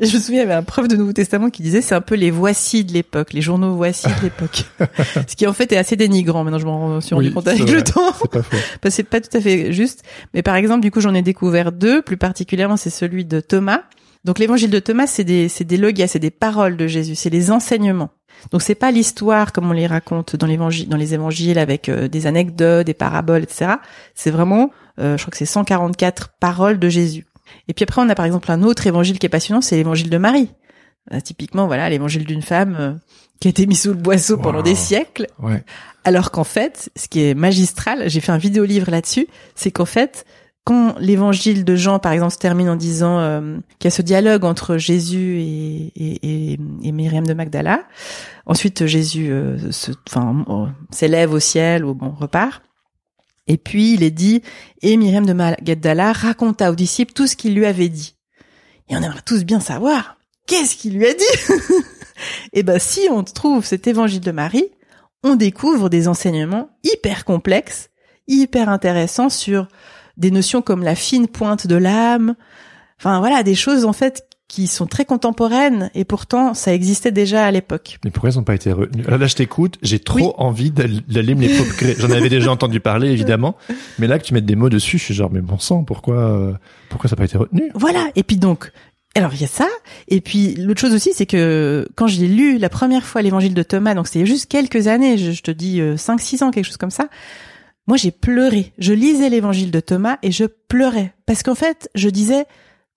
Je me souviens, il y avait un prof de Nouveau Testament qui disait c'est un peu les voici de l'époque, les journaux voici de l'époque. Ce qui en fait est assez dénigrant. Maintenant, je m'en suis rendu Oui, compte avec le temps. c'est pas faux. C'est pas tout à fait juste. Mais par exemple, du coup, j'en ai découvert deux. Plus particulièrement, c'est celui de Thomas. Donc, l'évangile de Thomas, c'est des, c'est des logias, c'est des paroles de Jésus, c'est les enseignements. Donc, c'est pas l'histoire comme on les raconte dans l'évangile, dans les évangiles avec euh, des anecdotes, des paraboles, etc. C'est vraiment, euh, je crois que c'est 144 paroles de Jésus. Et puis après, on a par exemple un autre évangile qui est passionnant, c'est l'évangile de Marie. Euh, typiquement, voilà, l'évangile d'une femme euh, qui a été mise sous le boisseau pendant des siècles. Ouais. Alors qu'en fait, ce qui est magistral, j'ai fait un vidéo-livre là-dessus, c'est qu'en fait, quand l'évangile de Jean, par exemple, se termine en disant euh, qu'il y a ce dialogue entre Jésus et, et, et, Myriam de Magdala, ensuite Jésus euh, se, enfin, euh, s'élève au ciel ou bon repart, et puis il est dit et Myriam de Magdala raconta aux disciples tout ce qu'il lui avait dit. Et on aimerait tous bien savoir qu'est-ce qu'il lui a dit? et ben si on trouve cet évangile de Marie, on découvre des enseignements hyper complexes, hyper intéressants sur des notions comme la fine pointe de l'âme. Enfin voilà, des choses en fait qui sont très contemporaines et pourtant ça existait déjà à l'époque. Mais pourquoi ils n'ont pas été retenus Là, là, je t'écoute, j'ai trop Oui. envie d'aller me les procurer. J'en avais déjà entendu parler, évidemment. Mais là, que tu mettes des mots dessus, je suis genre, mais bon sang, pourquoi, euh, pourquoi ça n'a pas été retenu? Voilà. Et puis donc, alors il y a ça. Et puis l'autre chose aussi, c'est que quand j'ai lu la première fois l'évangile de Thomas, donc c'était juste quelques années, je, je te dis euh, 5-6 ans, quelque chose comme ça, moi j'ai pleuré. Je lisais l'évangile de Thomas et je pleurais. Parce qu'en fait, je disais,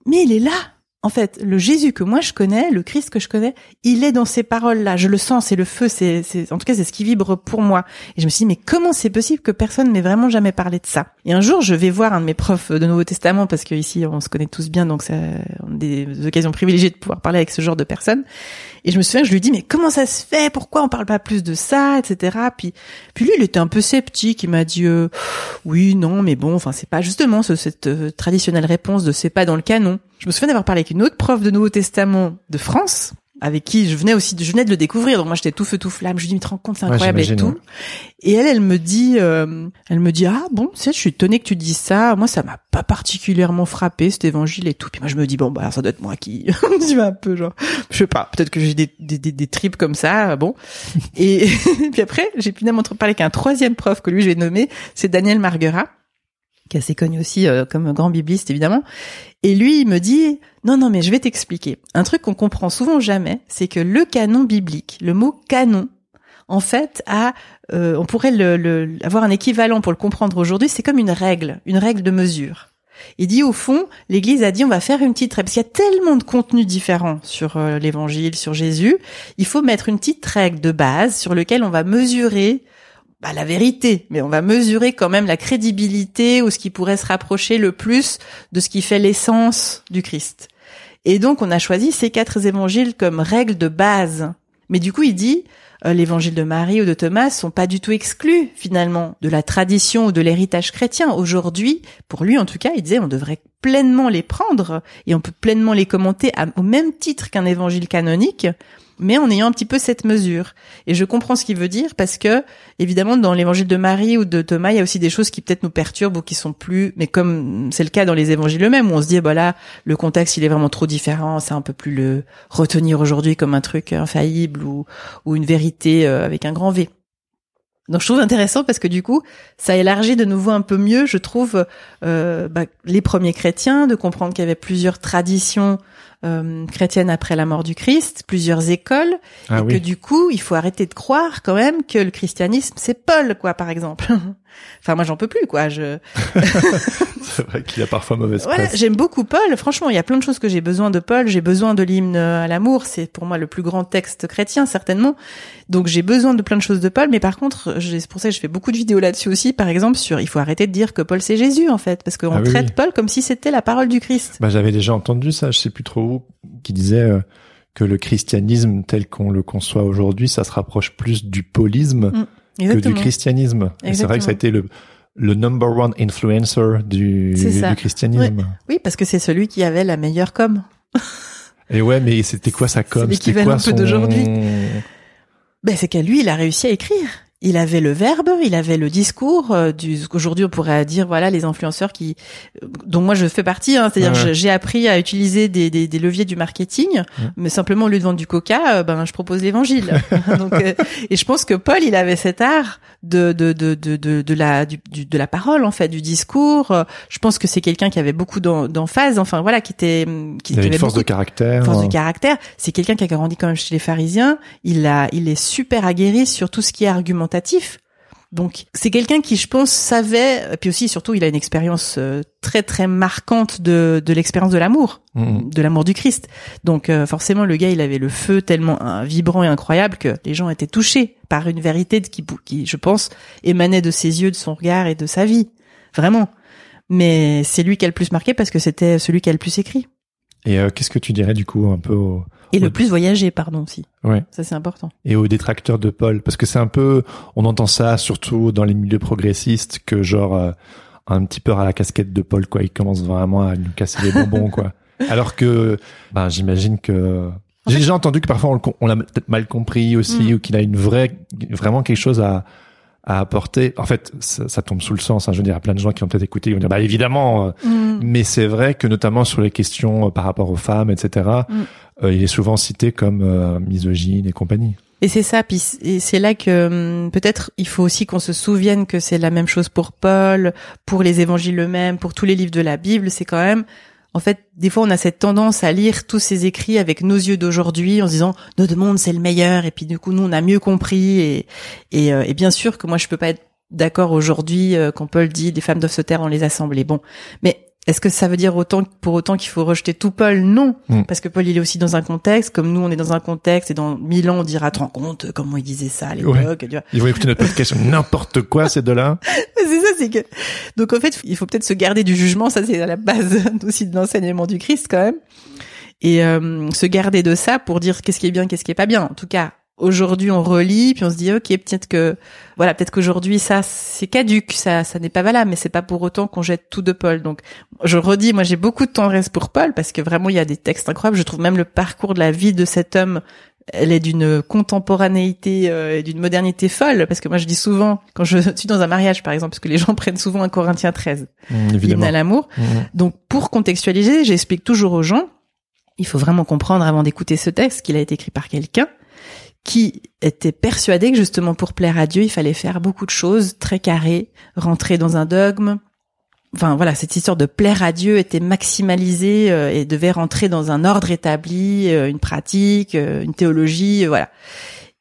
mais il est là en fait, le Jésus que moi je connais, le Christ que je connais, il est dans ces paroles-là. Je le sens, c'est le feu, c'est, c'est, en tout cas, c'est ce qui vibre pour moi. Et je me suis dit, mais comment c'est possible que personne m'ait vraiment jamais parlé de ça? Et un jour, je vais voir un de mes profs de Nouveau Testament, parce que ici, on se connaît tous bien, donc a des occasions privilégiées de pouvoir parler avec ce genre de personnes. Et je me souviens, je lui dis, mais comment ça se fait? Pourquoi on parle pas plus de ça, etc. Puis, puis lui, il était un peu sceptique. Il m'a dit, euh, oui, non, mais bon, enfin, c'est pas justement ce- cette euh, traditionnelle réponse de c'est pas dans le canon. Je me souviens d'avoir parlé avec une autre prof de Nouveau Testament de France, avec qui je venais aussi, je venais de le découvrir. Donc moi, j'étais tout feu tout flamme. Je lui dis, mais te rends compte, c'est Ouais, incroyable et tout. Et elle, elle me dit, euh, elle me dit, ah bon, tu sais, je suis étonnée que tu dises ça. Moi, ça m'a pas particulièrement frappé cet évangile et tout. Puis moi, je me dis, bon, bah, ça doit être moi qui, tu vois, un peu genre, je sais pas, peut-être que j'ai des, des, des, des tripes comme ça, bon. Et puis après, j'ai finalement parlé avec un troisième prof que lui, je vais nommer, c'est Daniel Marguerat qui est assez connu aussi euh, comme grand bibliste évidemment. Et lui, il me dit non non mais je vais t'expliquer. Un truc qu'on comprend souvent jamais, c'est que le canon biblique, le mot canon, en fait, a, euh, on pourrait le, le- avoir un équivalent pour le comprendre aujourd'hui. C'est comme une règle, une règle de mesure. Il dit au fond, l'Église a dit on va faire une petite règle parce qu'il y a tellement de contenus différents sur euh, l'Évangile, sur Jésus. Il faut mettre une petite règle de base sur lequel on va mesurer bah, la vérité, mais on va mesurer quand même la crédibilité ou ce qui pourrait se rapprocher le plus de ce qui fait l'essence du Christ. Et donc on a choisi ces quatre évangiles comme règle de base. Mais du coup il dit euh, l'évangile de Marie ou de Thomas sont pas du tout exclus finalement de la tradition ou de l'héritage chrétien. Aujourd'hui, pour lui en tout cas, il disait on devrait pleinement les prendre et on peut pleinement les commenter au même titre qu'un évangile canonique, mais en ayant un petit peu cette mesure. Et je comprends ce qu'il veut dire parce que, évidemment, dans l'évangile de Marie ou de Thomas, il y a aussi des choses qui peut-être nous perturbent ou qui sont plus, mais comme c'est le cas dans les évangiles eux-mêmes, où on se dit, bah là, le contexte, il est vraiment trop différent, c'est un peu plus le retenir aujourd'hui comme un truc infaillible ou, ou une vérité euh, avec un grand V. Donc je trouve intéressant parce que du coup, ça élargit de nouveau un peu mieux, je trouve, euh, bah, les premiers chrétiens, de comprendre qu'il y avait plusieurs traditions euh, chrétiennes après la mort du Christ, plusieurs écoles, Ah et oui. que du coup, il faut arrêter de croire quand même que le christianisme, c'est Paul, quoi, par exemple. enfin, moi, j'en peux plus, quoi. Je, C'est vrai qu'il a parfois mauvaise voilà, presse. j'aime beaucoup Paul. Franchement, il y a plein de choses que j'ai besoin de Paul. J'ai besoin de l'hymne à l'amour. C'est pour moi le plus grand texte chrétien, certainement. Donc, j'ai besoin de plein de choses de Paul. Mais par contre, c'est pour ça que je fais beaucoup de vidéos là-dessus aussi. Par exemple, sur, il faut arrêter de dire que Paul c'est Jésus, en fait. Parce qu'on Ah oui, traite oui. Paul comme si c'était la parole du Christ. Bah, j'avais déjà entendu ça, je sais plus trop où, qui disait euh, que le christianisme tel qu'on le conçoit aujourd'hui, ça se rapproche plus du paulisme que du christianisme. C'est vrai que ça a été le, le number one influencer du, du christianisme. Oui, parce que c'est celui qui avait la meilleure com. Et ouais, mais c'était quoi sa com? C'était quoi un peu son... d'aujourd'hui. Ben, c'est qu'à lui, il a réussi à écrire. Il avait le verbe, il avait le discours. Euh, du aujourd'hui, on pourrait dire voilà les influenceurs qui, euh, dont moi je fais partie. Hein, C'est-à-dire, Ouais. j'ai appris à utiliser des, des, des leviers du marketing, mais simplement au lieu de vendre du Coca, euh, ben je propose l'Évangile. Donc, euh, et je pense que Paul, il avait cet art de de de de de, de la du, du- de la parole en fait, du discours. Je pense que c'est quelqu'un qui avait beaucoup d'em- d'emphase. Enfin voilà, qui était qui, Il qui avait une force de caractère. force de caractère. C'est quelqu'un qui a grandi quand même chez les pharisiens. Il a, il est super aguerri sur tout ce qui est argumentatif. Donc c'est quelqu'un qui, je pense, savait, puis aussi surtout, il a une expérience euh, très très marquante de, de l'expérience de l'amour, Mhm. de l'amour du Christ. Donc euh, forcément, le gars, il avait le feu tellement euh, vibrant et incroyable que les gens étaient touchés par une vérité qui, qui, je pense, émanait de ses yeux, de son regard et de sa vie, vraiment. Mais c'est lui qui a le plus marqué parce que c'était celui qui a le plus écrit Et euh, qu'est-ce que tu dirais du coup un peu au, et le plus voyagé, pardon aussi. ouais, Ça c'est important. et aux détracteurs de Paul Parce que c'est un peu, on entend ça surtout dans les milieux progressistes que genre euh, un petit peu à la casquette de Paul quoi. Il commence vraiment à nous casser les bonbons quoi. Alors que, ben j'imagine que j'ai déjà entendu que parfois on l'a peut-être mal compris aussi Mm. ou qu'il a une vraie, vraiment quelque chose à à apporter. En fait, ça, ça tombe sous le sens. Hein. Je veux dire, il y a plein de gens qui vont peut-être écouter, ils vont dire, bah évidemment. euh, Mais c'est vrai que notamment sur les questions euh, par rapport aux femmes, etc., Mm. euh, il est souvent cité comme euh, misogyne et compagnie. Et c'est ça, puis c'est là que hum, peut-être il faut aussi qu'on se souvienne que c'est la même chose pour Paul, pour les évangiles eux-mêmes, pour tous les livres de la Bible. C'est quand même, en fait, des fois on a cette tendance à lire tous ces écrits avec nos yeux d'aujourd'hui, en se disant notre monde c'est le meilleur, et puis du coup nous on a mieux compris. Et et, euh, et bien sûr que moi je peux pas être d'accord aujourd'hui euh, quand Paul dit les femmes doivent se taire, on les assemble. Bon, mais est-ce que ça veut dire autant pour autant qu'il faut rejeter tout Paul? Non, Mm. parce que Paul il est aussi dans un contexte, comme nous on est dans un contexte, et dans mille ans on dira, te rends compte comment il disait ça à l'époque, tu vois. Ils vont écouter notre podcast n'importe quoi, ces deux-là. C'est ça, c'est que donc en fait il faut peut-être se garder du jugement, ça c'est à la base aussi de l'enseignement du Christ quand même, et euh, se garder de ça pour dire qu'est-ce qui est bien, qu'est-ce qui est pas bien. En tout cas. Aujourd'hui, on relit, puis on se dit, ok, peut-être que, voilà, peut-être qu'aujourd'hui, ça, c'est caduque, ça, ça n'est pas valable, mais c'est pas pour autant qu'on jette tout de Paul. Donc, je redis, moi, j'ai beaucoup de tendresse pour Paul, parce que vraiment, il y a des textes incroyables. Je trouve même le parcours de la vie de cet homme, elle est d'une contemporanéité euh, et d'une modernité folle, parce que moi, je dis souvent, quand je suis dans un mariage, par exemple, parce que les gens prennent souvent un Corinthien 13, Mm, l'hymne évidemment. à l'amour. Mm. Donc, pour contextualiser, j'explique toujours aux gens, il faut vraiment comprendre avant d'écouter ce texte qu'il a été écrit par quelqu'un qui était persuadé que justement pour plaire à Dieu, il fallait faire beaucoup de choses très carrées, rentrer dans un dogme. Enfin voilà, cette histoire de plaire à Dieu était maximalisée euh, et devait rentrer dans un ordre établi, euh, une pratique, euh, une théologie, euh, voilà.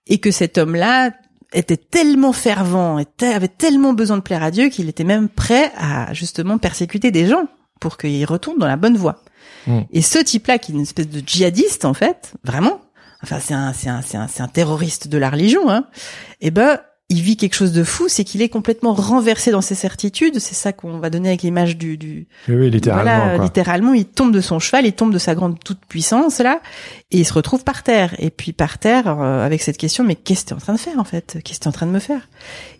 Et que cet homme-là était tellement fervent, était, avait tellement besoin de plaire à Dieu qu'il était même prêt à justement persécuter des gens pour qu'ils retournent dans la bonne voie. Mm. Et ce type-là, qui est une espèce de djihadiste en fait, vraiment, enfin c'est un, c'est un, c'est un, c'est un terroriste de la religion, hein. Eh ben, il vit quelque chose de fou, c'est qu'il est complètement renversé dans ses certitudes. C'est ça qu'on va donner avec l'image du, du, Oui, oui, littéralement. voilà, quoi. littéralement, il tombe de son cheval, il tombe de sa grande toute puissance là, et il se retrouve par terre. Et puis par terre, euh, avec cette question, mais qu'est-ce que tu es en train de faire en fait? Qu'est-ce que tu es en train de me faire?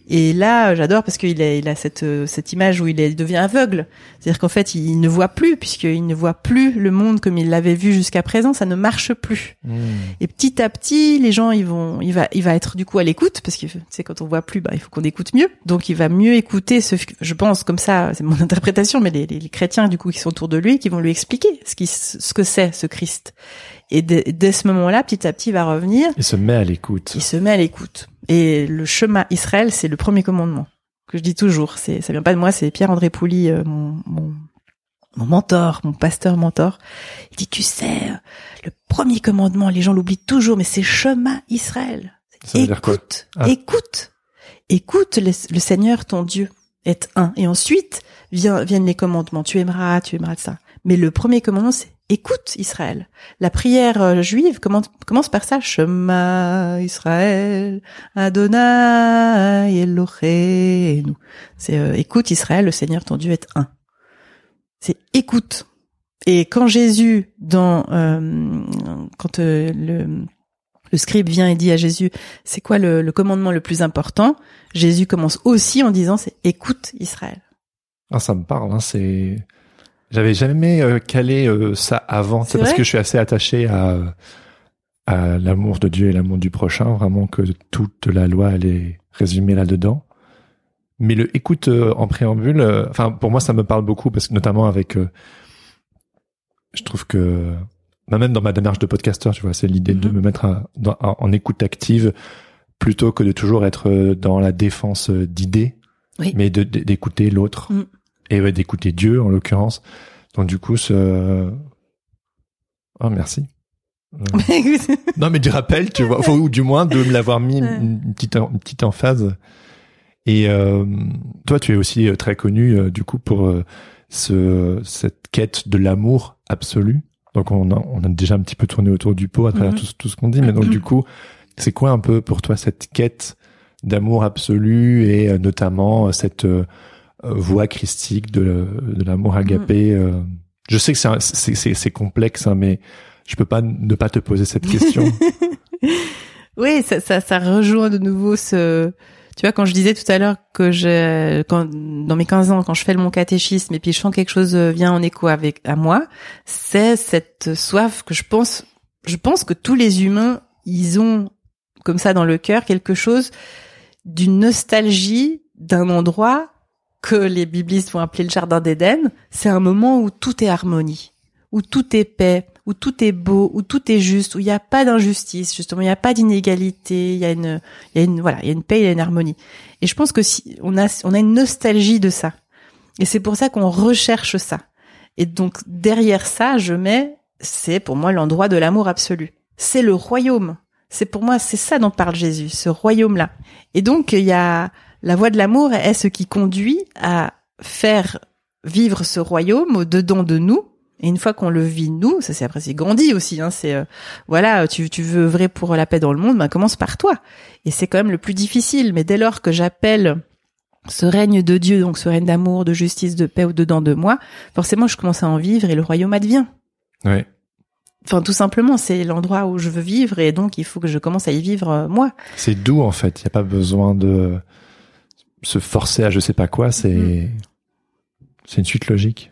Et là, j'adore parce qu'il a, il a cette euh, cette image où il, est- il devient aveugle. C'est-à-dire qu'en fait, il ne voit plus puisqu'il ne voit plus le monde comme il l'avait vu jusqu'à présent. Ça ne marche plus. Mm. Et petit à petit, les gens, ils vont, il va, il va être du coup à l'écoute parce que tu sais quand on voit plus, bah il faut qu'on écoute mieux. Donc il va mieux écouter ce, je pense comme ça, c'est mon interprétation, mais les, les, les chrétiens du coup qui sont autour de lui, qui vont lui expliquer ce qui, ce que c'est ce Christ. Et dès, dès ce moment-là, petit à petit, il va revenir. Il se met à l'écoute. Il se met à l'écoute. Et le chemin Israël, c'est le premier commandement que je dis toujours. C'est, ça vient pas de moi, c'est Pierre-André Pouli, euh, mon, mon, mon mentor, mon pasteur mentor. Il dit, tu sais, euh, le premier commandement, les gens l'oublient toujours, mais c'est chemin Israël. Ça veut dire quoi écoute, Ah. écoute, écoute le, le Seigneur ton Dieu est un. Et ensuite vient, viennent les commandements. Tu aimeras, tu aimeras ça. Mais le premier commandement, c'est écoute Israël. La prière euh, juive commence, par ça. Shema Israël, Adonai Eloheinu. C'est euh, écoute Israël, le Seigneur ton Dieu est un. C'est écoute. Et quand Jésus, dans euh, quand euh, le le scribe vient et dit à Jésus, c'est quoi le, le commandement le plus important? Jésus commence aussi en disant, c'est écoute Israël. Ah, ça me parle. Hein, c'est. J'avais jamais euh, calé euh, ça avant. C'est parce que je suis assez attaché à à l'amour de Dieu et l'amour du prochain. Vraiment que toute la loi elle est résumée là-dedans. Mais le écoute euh, en préambule, euh, enfin pour moi ça me parle beaucoup parce que notamment avec, euh, je trouve que bah, même dans ma démarche de podcasteur, tu vois, c'est l'idée de Mhm. me mettre à- dans- en, en écoute active plutôt que de toujours être dans la défense d'idées, Oui. mais d'écouter l'autre Mm. Et ouais, d'écouter Dieu en l'occurrence. Donc du coup, ce... oh merci. Non mais du rappel, tu vois, ou du moins de me l'avoir mis une, petite une petite emphase. Et euh, toi, tu es aussi euh, très connu euh, du coup pour euh, ce, cette quête de l'amour absolu. Donc on a, on a déjà un petit peu tourné autour du pot à travers Mhm. tout, tout ce qu'on dit, mais donc du coup, c'est quoi un peu pour toi cette quête d'amour absolu et notamment cette voie christique de, de l'amour agapé euh, Je sais que c'est un- c'est c'est- c'est complexe, hein, mais je peux pas ne pas te poser cette question. Oui, ça, ça, ça rejoint de nouveau ce. Tu vois, quand je disais tout à l'heure que je, quand, dans mes 15 ans, quand je fais mon catéchisme et puis je sens que quelque chose vient en écho avec à moi, c'est cette soif que je pense, je pense que tous les humains, ils ont comme ça dans le cœur quelque chose d'une nostalgie d'un endroit que les biblistes vont appeler le jardin d'Éden. C'est un moment où tout est harmonie, où tout est paix, où tout est beau, où tout est juste, où il n'y a pas d'injustice, justement, il n'y a pas d'inégalité, il y a une, il y a une, voilà, il y a une paix, il y a une harmonie. Et je pense que si, on a, on a une nostalgie de ça. Et c'est pour ça qu'on recherche ça. Et donc, derrière ça, je mets, c'est pour moi l'endroit de l'amour absolu. C'est le royaume. C'est pour moi, c'est ça dont parle Jésus, ce royaume-là. Et donc, il y a, la voie de l'amour est ce qui conduit à faire vivre ce royaume au dedans de nous. Et une fois qu'on le vit nous, ça c'est après c'est grandi aussi. Hein, c'est euh, voilà, tu, tu veux œuvrer pour la paix dans le monde, ben commence par toi. Et c'est quand même le plus difficile. Mais dès lors que j'appelle ce règne de Dieu, donc ce règne d'amour, de justice, de paix au dedans de moi, forcément je commence à en vivre et le royaume advient. ouais. Enfin tout simplement, c'est l'endroit où je veux vivre et donc il faut que je commence à y vivre euh, moi. C'est doux en fait. Il n'y a pas besoin de se forcer à je sais pas quoi. C'est Mhm. c'est une suite logique.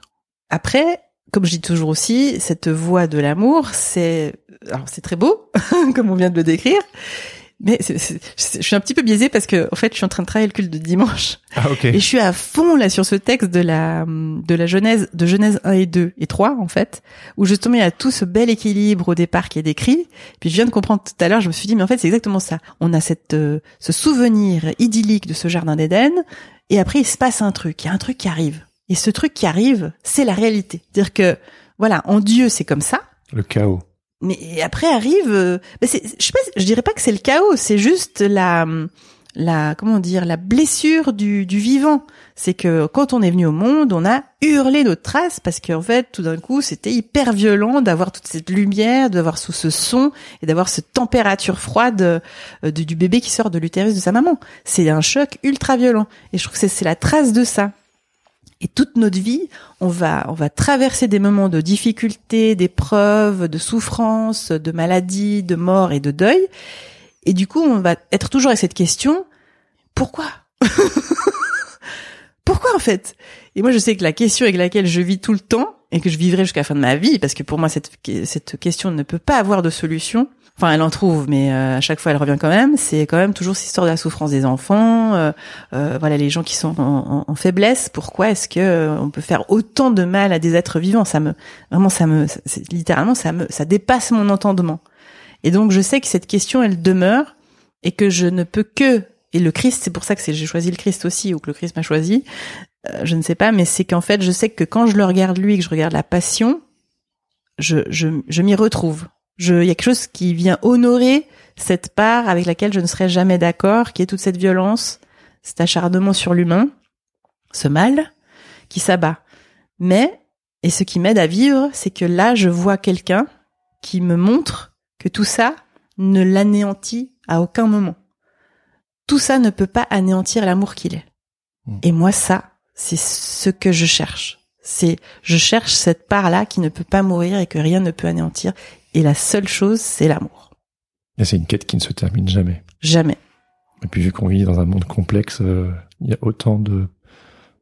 Après, comme je dis toujours aussi, cette voie de l'amour, c'est alors c'est très beau, comme on vient de le décrire, mais c'est- c'est- je suis un petit peu biaisée parce que en fait, je suis en train de travailler le culte de dimanche Ah ok. et je suis à fond là sur ce texte de la de la Genèse de Genèse 1 et 2 et 3 en fait, où justement il y a tout ce bel équilibre au départ qui est décrit. Puis je viens de comprendre tout à l'heure, je me suis dit mais en fait, c'est exactement ça. On a cette euh, ce souvenir idyllique de ce jardin d'Éden et après il se passe un truc, il y a un truc qui arrive. Et ce truc qui arrive, c'est la réalité. C'est-à-dire que voilà, en Dieu, c'est comme ça. Le chaos. Mais après arrive, euh, ben je sais pas, je dirais pas que c'est le chaos, c'est juste la, la, comment dire, la blessure du, du vivant. C'est que quand on est venu au monde, on a hurlé notre trace parce qu'en fait, tout d'un coup, c'était hyper violent d'avoir toute cette lumière, d'avoir sous ce son et d'avoir cette température froide euh, du, bébé qui sort de l'utérus de sa maman. C'est un choc ultra violent. Et je trouve que c'est la trace de ça. Et toute notre vie, on va, on va traverser des moments de difficulté, d'épreuves, de souffrance, de maladie, de mort et de deuil. Et du coup, on va être toujours avec cette question pourquoi Pourquoi en fait? Et moi, je sais que la question avec laquelle je vis tout le temps et que je vivrai jusqu'à la fin de ma vie, parce que pour moi, cette, cette question ne peut pas avoir de solution. Enfin, elle en trouve, mais euh, à chaque fois, elle revient quand même. C'est quand même toujours cette histoire de la souffrance des enfants. euh, euh, voilà, les gens qui sont en, en- en faiblesse. Pourquoi est-ce que on peut faire autant de mal à des êtres vivants? Ça me, vraiment, ça me, littéralement, ça me, ça dépasse mon entendement. Et donc, je sais que cette question, elle demeure et que je ne peux que et le Christ, c'est pour ça que j'ai choisi le Christ aussi ou que le Christ m'a choisi. je ne sais pas, mais c'est qu'en fait, je sais que quand je le regarde lui, que je regarde la passion, je, je, je m'y retrouve. Je, il y a quelque chose qui vient honorer cette part avec laquelle je ne serais jamais d'accord, qui est toute cette violence, cet acharnement sur l'humain, ce mal qui s'abat. Mais, et ce qui m'aide à vivre, c'est que là, je vois quelqu'un qui me montre que tout ça ne l'anéantit à aucun moment. Tout ça ne peut pas anéantir l'amour qu'il est. Mm. Et moi, ça, c'est ce que je cherche. C'est, je cherche cette part-là qui ne peut pas mourir et que rien ne peut anéantir. Et la seule chose, c'est l'amour. Et c'est une quête qui ne se termine jamais. Jamais. Et puis vu qu'on vit dans un monde complexe, euh, il y a autant de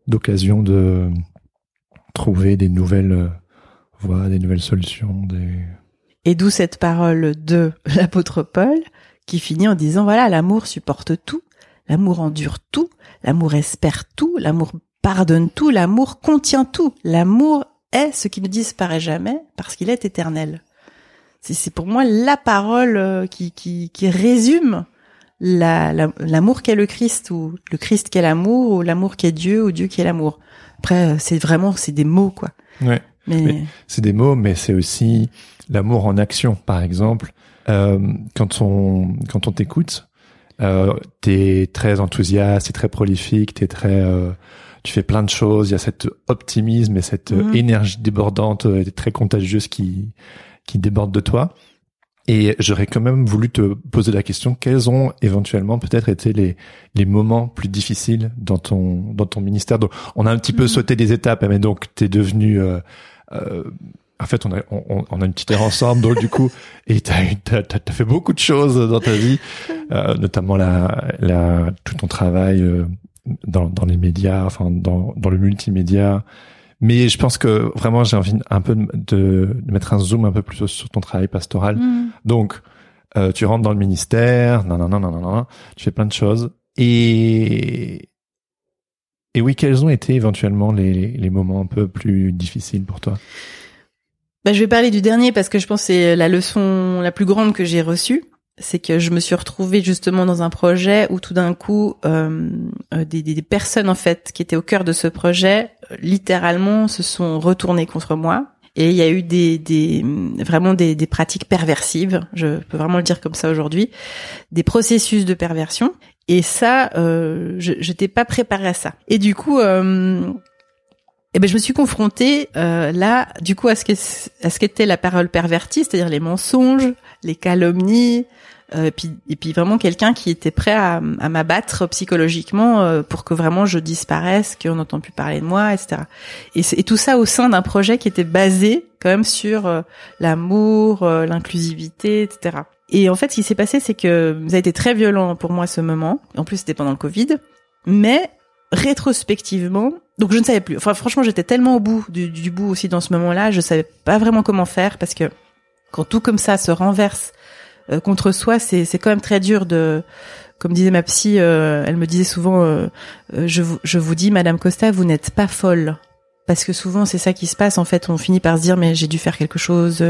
d'occasions de trouver des nouvelles euh, voies, des nouvelles solutions, des Et d'où cette parole de l'apôtre Paul qui finit en disant voilà, l'amour supporte tout, l'amour endure tout, l'amour espère tout, l'amour pardonne tout, l'amour contient tout. L'amour est ce qui ne disparaît jamais parce qu'il est éternel. C'est c'est pour moi la parole euh, qui, qui, qui résume la- la- l'amour qu'est le Christ ou le Christ qu'est l'amour ou l'amour qu'est Dieu ou Dieu qui est l'amour. Après, euh, c'est vraiment, c'est des mots, quoi. Ouais. Mais, Mais- c'est des mots, mais c'est aussi l'amour en action. Par exemple, euh, quand on quand on t'écoute, Euh, t'es très enthousiaste, t'es très prolifique, t'es très, euh, tu fais plein de choses. Il y a cet optimisme et cette euh, Mhm. énergie débordante et très contagieuse qui qui déborde de toi. Et j'aurais quand même voulu te poser la question quels ont éventuellement peut-être été les les moments plus difficiles dans ton dans ton ministère? Donc, on a un petit peu Mhm. sauté des étapes, mais donc t'es devenu euh, euh, en fait, on a, on, on a une petite ère ensemble, donc du coup, et t'as, t'as, t'as fait beaucoup de choses dans ta vie, euh, notamment la, la, tout ton travail euh, dans, dans les médias, enfin dans, dans le multimédia. Mais je pense que vraiment, j'ai envie un peu de, de, mettre un zoom un peu plus sur ton travail pastoral. Mm. Donc, euh, tu rentres dans le ministère, non, non, non, non, non, tu fais plein de choses. Et, et oui, quels ont été éventuellement les, les moments un peu plus difficiles pour toi? Bah, je vais parler du dernier parce que je pense que c'est la leçon la plus grande que j'ai reçue. C'est que je me suis retrouvée justement dans un projet où tout d'un coup, euh, des, des- des personnes en fait qui étaient au cœur de ce projet, euh, littéralement, se sont retournées contre moi. Et il y a eu des, des vraiment des, des pratiques perversives, je peux vraiment le dire comme ça aujourd'hui, des processus de perversion. Et ça, euh, je n'étais pas préparée à ça. Et du coup, euh, eh ben, je me suis confrontée euh, là, du coup, à ce qu'était la parole pervertie, c'est-à-dire les mensonges, les calomnies, euh, et puis et puis vraiment quelqu'un qui était prêt à, m'abattre psychologiquement euh, pour que vraiment je disparaisse, qu'on n'entend plus parler de moi, etc. Et, tout ça au sein d'un projet qui était basé quand même sur euh, l'amour, euh, l'inclusivité, etc. Et en fait, ce qui s'est passé, c'est que ça a été très violent pour moi ce moment. En plus, c'était pendant le Covid, mais rétrospectivement, donc je ne savais plus. Enfin, franchement, j'étais tellement au bout du, du bout aussi dans ce moment-là, je savais pas vraiment comment faire parce que quand tout comme ça se renverse euh, contre soi, c'est c'est quand même très dur de. Comme disait ma psy, euh, elle me disait souvent, euh, euh, je vous je vous dis, Madame Costa, vous n'êtes pas folle. Parce que souvent c'est ça qui se passe en fait, on finit par se dire mais j'ai dû faire quelque chose,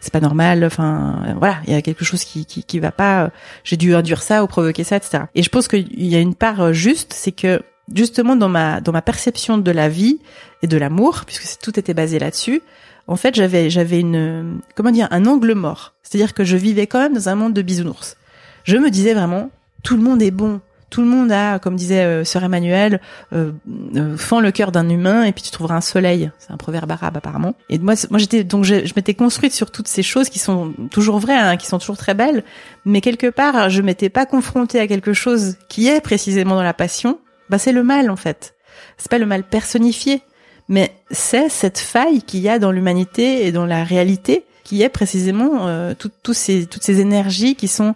c'est pas normal, enfin voilà, il y a quelque chose qui qui, qui va pas, j'ai dû induire ça ou provoquer ça, etc. Et je pense qu'il y a une part juste, c'est que justement dans ma dans ma perception de la vie et de l'amour, puisque tout était basé là-dessus, en fait j'avais j'avais une comment dire un angle mort, c'est-à-dire que je vivais quand même dans un monde de bisounours. Je me disais vraiment tout le monde est bon, tout le monde a, comme disait euh, sœur Emmanuel, euh, euh, fend le cœur d'un humain et puis tu trouveras un soleil. C'est un proverbe arabe apparemment. Et moi, moi j'étais donc je, je m'étais construite sur toutes ces choses qui sont toujours vraies, hein, qui sont toujours très belles, mais quelque part je m'étais pas confrontée à quelque chose qui est précisément dans la passion. Bah c'est le mal en fait. C'est pas le mal personnifié, mais c'est cette faille qu'il y a dans l'humanité et dans la réalité qui est précisément euh, tout- ces, toutes ces énergies qui sont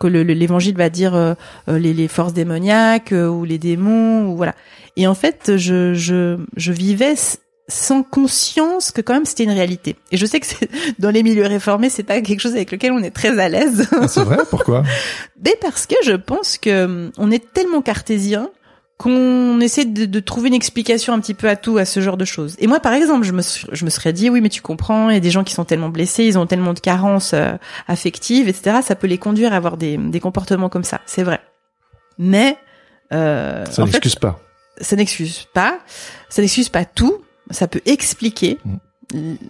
que le- le- l'évangile va dire euh, euh, les, les forces démoniaques euh, ou les démons ou voilà. Et en fait je je, je vivais sans conscience que quand même c'était une réalité. Et je sais que c'est, dans les milieux réformés c'est pas quelque chose avec lequel on est très à l'aise. Ah, C'est vrai? Pourquoi? Mais parce que je pense que hum, on est tellement cartésien qu'on essaie de, de trouver une explication un petit peu à tout, à ce genre de choses. Et moi, par exemple, je me, je me serais dit, oui, mais tu comprends, il y a des gens qui sont tellement blessés, ils ont tellement de carences euh, affectives, etc. Ça peut les conduire à avoir des, des comportements comme ça, c'est vrai. Mais euh, Ça n'excuse pas. ça n'excuse pas, ça n'excuse pas tout, ça peut expliquer. Mm.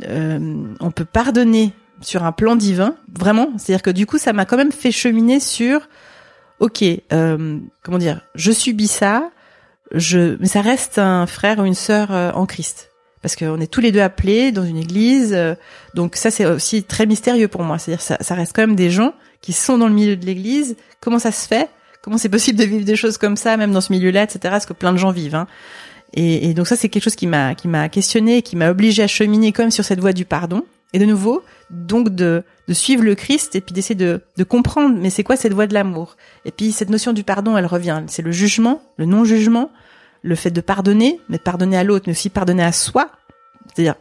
Euh, on peut pardonner sur un plan divin, vraiment. C'est-à-dire que du coup, ça m'a quand même fait cheminer sur, ok, euh, comment dire, je subis ça, je, mais ça reste un frère ou une sœur euh, en Christ. Parce qu'on est tous les deux appelés dans une église, euh, donc ça c'est aussi très mystérieux pour moi. C'est-à-dire ça, ça reste quand même des gens qui sont dans le milieu de l'église. Comment ça se fait? Comment c'est possible de vivre des choses comme ça, même dans ce milieu-là, etc. Parce que plein de gens vivent. Hein. Et, et donc ça, c'est quelque chose qui m'a qui m'a questionné, qui m'a obligé à cheminer quand même sur cette voie du pardon. Et de nouveau, donc de de suivre le Christ et puis d'essayer de de comprendre. Mais c'est quoi cette voie de l'amour? Et puis cette notion du pardon, elle revient. C'est le jugement, le non-jugement, le fait de pardonner, mais pardonner à l'autre, mais aussi pardonner à soi. C'est-à-dire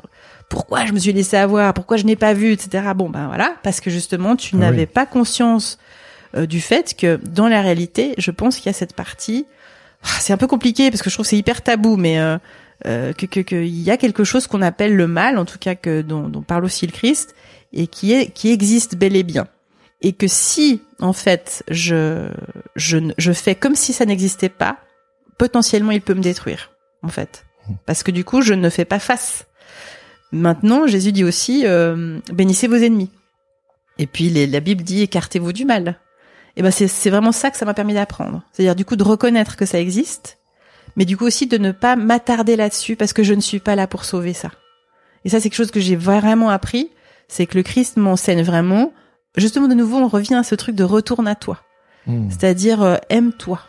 pourquoi je me suis laissé avoir, pourquoi je n'ai pas vu, etc. Bon ben voilà, parce que justement tu Ah oui. n'avais pas conscience euh, du fait que dans la réalité, je pense qu'il y a cette partie. Ah, C'est un peu compliqué parce que je trouve que c'est hyper tabou, mais euh, euh, que que qu'il y a quelque chose qu'on appelle le mal, en tout cas que dont, dont parle aussi le Christ, et qui est qui existe bel et bien, et que si en fait je je je fais comme si ça n'existait pas, potentiellement il peut me détruire, en fait, parce que du coup je ne fais pas face. Maintenant, Jésus dit aussi euh, bénissez vos ennemis. Et puis les- la Bible dit écartez-vous du mal. Et ben c'est vraiment ça que ça m'a permis d'apprendre. C'est-à-dire du coup de reconnaître que ça existe, mais du coup aussi de ne pas m'attarder là-dessus parce que je ne suis pas là pour sauver ça. Et ça c'est quelque chose que j'ai vraiment appris, c'est que le Christ m'enseigne vraiment. Justement de nouveau on revient à ce truc de retourne à toi. Hmm. C'est-à-dire euh, aime-toi.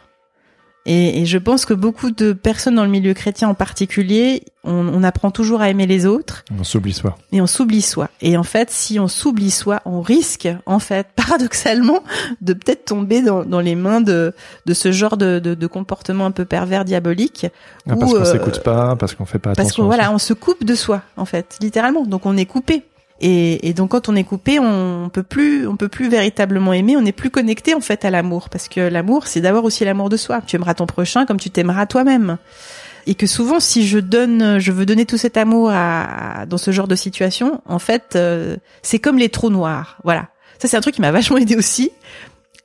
Et, et je pense que beaucoup de personnes dans le milieu chrétien en particulier, on, on apprend toujours à aimer les autres On s'oublie soi. et on s'oublie soi. Et en fait, si on s'oublie soi, on risque, en fait, paradoxalement, de peut-être tomber dans, dans les mains de, de ce genre de, de, de comportement un peu pervers, diabolique. Ah, parce qu'on euh, s'écoute pas, parce qu'on fait pas Parce attention. qu'on à voilà, on se coupe de soi, en fait, littéralement. Donc on est coupé. Et, et donc quand on est coupé, on peut plus, on peut plus véritablement aimer. On n'est plus connecté en fait à l'amour, parce que l'amour, c'est d'abord aussi l'amour de soi. Tu aimeras ton prochain comme tu t'aimeras toi-même. Et que souvent, si je donne, je veux donner tout cet amour à, dans ce genre de situation, en fait, euh, c'est comme les trous noirs. Voilà. Ça, c'est un truc qui m'a vachement aidé aussi.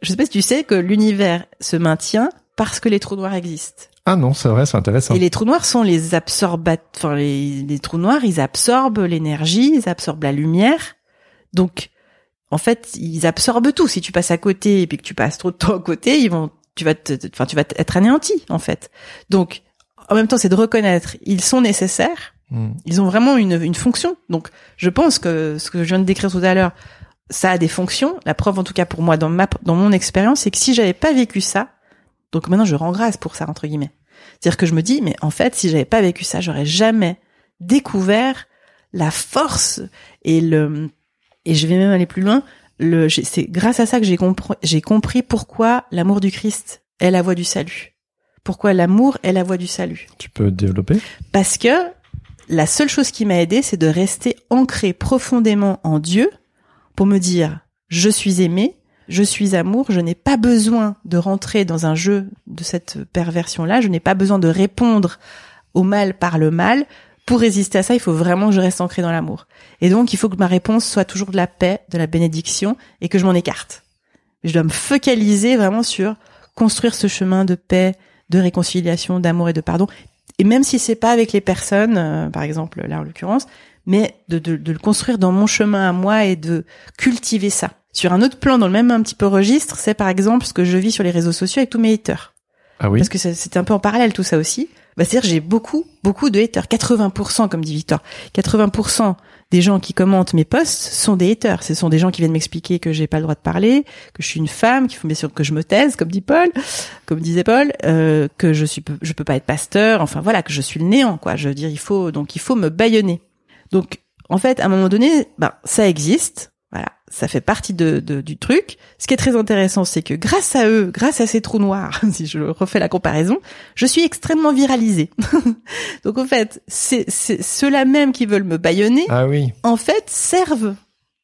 Je sais pas si tu sais que l'univers se maintient parce que les trous noirs existent. Ah non, c'est vrai, c'est intéressant. Et les trous noirs sont les absorbat, enfin les, les trous noirs, ils absorbent l'énergie, ils absorbent la lumière. Donc, en fait, ils absorbent tout. Si tu passes à côté et puis que tu passes trop de temps à côté, ils vont, tu vas te, enfin, tu vas être anéanti, en fait. Donc, en même temps, c'est de reconnaître, ils sont nécessaires. Hmm. Ils ont vraiment une, une fonction. Donc, je pense que ce que je viens de décrire tout à l'heure, ça a des fonctions. La preuve, en tout cas pour moi, dans ma, dans mon expérience, c'est que si j'avais pas vécu ça, donc maintenant je rends grâce pour ça entre guillemets. C'est-à-dire que je me dis, mais en fait, si j'avais pas vécu ça, j'aurais jamais découvert la force et le, et je vais même aller plus loin. Le, c'est grâce à ça que j'ai compris, j'ai compris pourquoi l'amour du Christ est la voie du salut. Pourquoi l'amour est la voie du salut. Tu peux développer? Parce que la seule chose qui m'a aidé, c'est de rester ancré profondément en Dieu pour me dire, je suis aimé, je suis amour, je n'ai pas besoin de rentrer dans un jeu de cette perversion-là, je n'ai pas besoin de répondre au mal par le mal. Pour résister à ça, il faut vraiment que je reste ancré dans l'amour. Et donc, il faut que ma réponse soit toujours de la paix, de la bénédiction, et que je m'en écarte. Je dois me focaliser vraiment sur construire ce chemin de paix, de réconciliation, d'amour et de pardon. Et même si c'est pas avec les personnes, euh, par exemple là en l'occurrence, mais de, de, de le construire dans mon chemin à moi et de cultiver ça. Sur un autre plan, dans le même un petit peu registre, c'est par exemple ce que je vis sur les réseaux sociaux avec tous mes haters. Ah oui Parce que c'est- c'était un peu en parallèle tout ça aussi. Bah, C'est-à-dire j'ai beaucoup, beaucoup de haters. 80%, comme dit Victor, 80% des gens qui commentent mes posts sont des haters. Ce sont des gens qui viennent m'expliquer que j'ai pas le droit de parler, que je suis une femme, qu'il faut bien sûr que je me taise, comme dit Paul, comme disait Paul, euh, que je suis, je peux pas être pasteur. Enfin voilà, que je suis le néant, quoi. Je veux dire, il faut donc il faut me baïonner. Donc en fait, à un moment donné, ben ça existe. Ça fait partie de, de- du truc. Ce qui est très intéressant, c'est que grâce à eux, grâce à ces trous noirs, si je refais la comparaison, je suis extrêmement viralisée. Donc en fait, c'est c'est ceux-là même qui veulent me baïonner, Ah oui. en fait, servent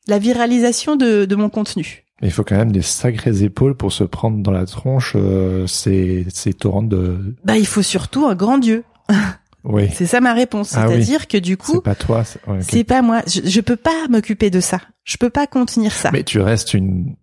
la viralisation de, de mon contenu. Mais il faut quand même des sacrées épaules pour se prendre dans la tronche euh, ces, ces torrents de... Bah, il faut surtout un grand Dieu. Oui, C'est ça ma réponse. Ah oui. C'est-à-dire que du coup, c'est pas toi. c'est- ouais, pas moi. Je, je peux pas m'occuper de ça. Je peux pas contenir ça. Mais tu restes une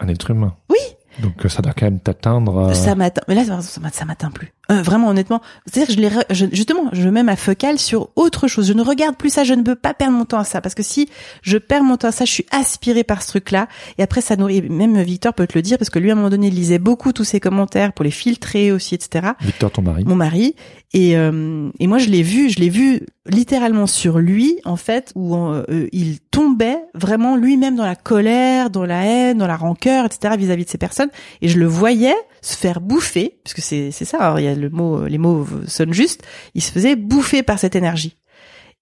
un être humain. Oui. Donc ça doit quand même t'atteindre. euh, Ça m'atteint. Mais là, ça m'atteint plus. Euh, vraiment, honnêtement. C'est-à-dire que je les, re- je- justement, je mets ma focale sur autre chose. Je ne regarde plus ça. Je ne peux pas perdre mon temps à ça. Parce que si je perds mon temps à ça, je suis aspirée par ce truc-là. Et après, ça nourrit. Même Victor peut te le dire parce que lui, à un moment donné, il lisait beaucoup tous ses commentaires pour les filtrer aussi, etc. Victor, ton mari. mon mari et euh, et moi je l'ai vu je l'ai vu littéralement sur lui en fait où euh, il tombait vraiment lui-même dans la colère dans la haine dans la rancœur etc vis-à-vis de ces personnes et je le voyais se faire bouffer parce que c'est c'est ça hein, il y a le mot les mots sonnent juste il se faisait bouffer par cette énergie.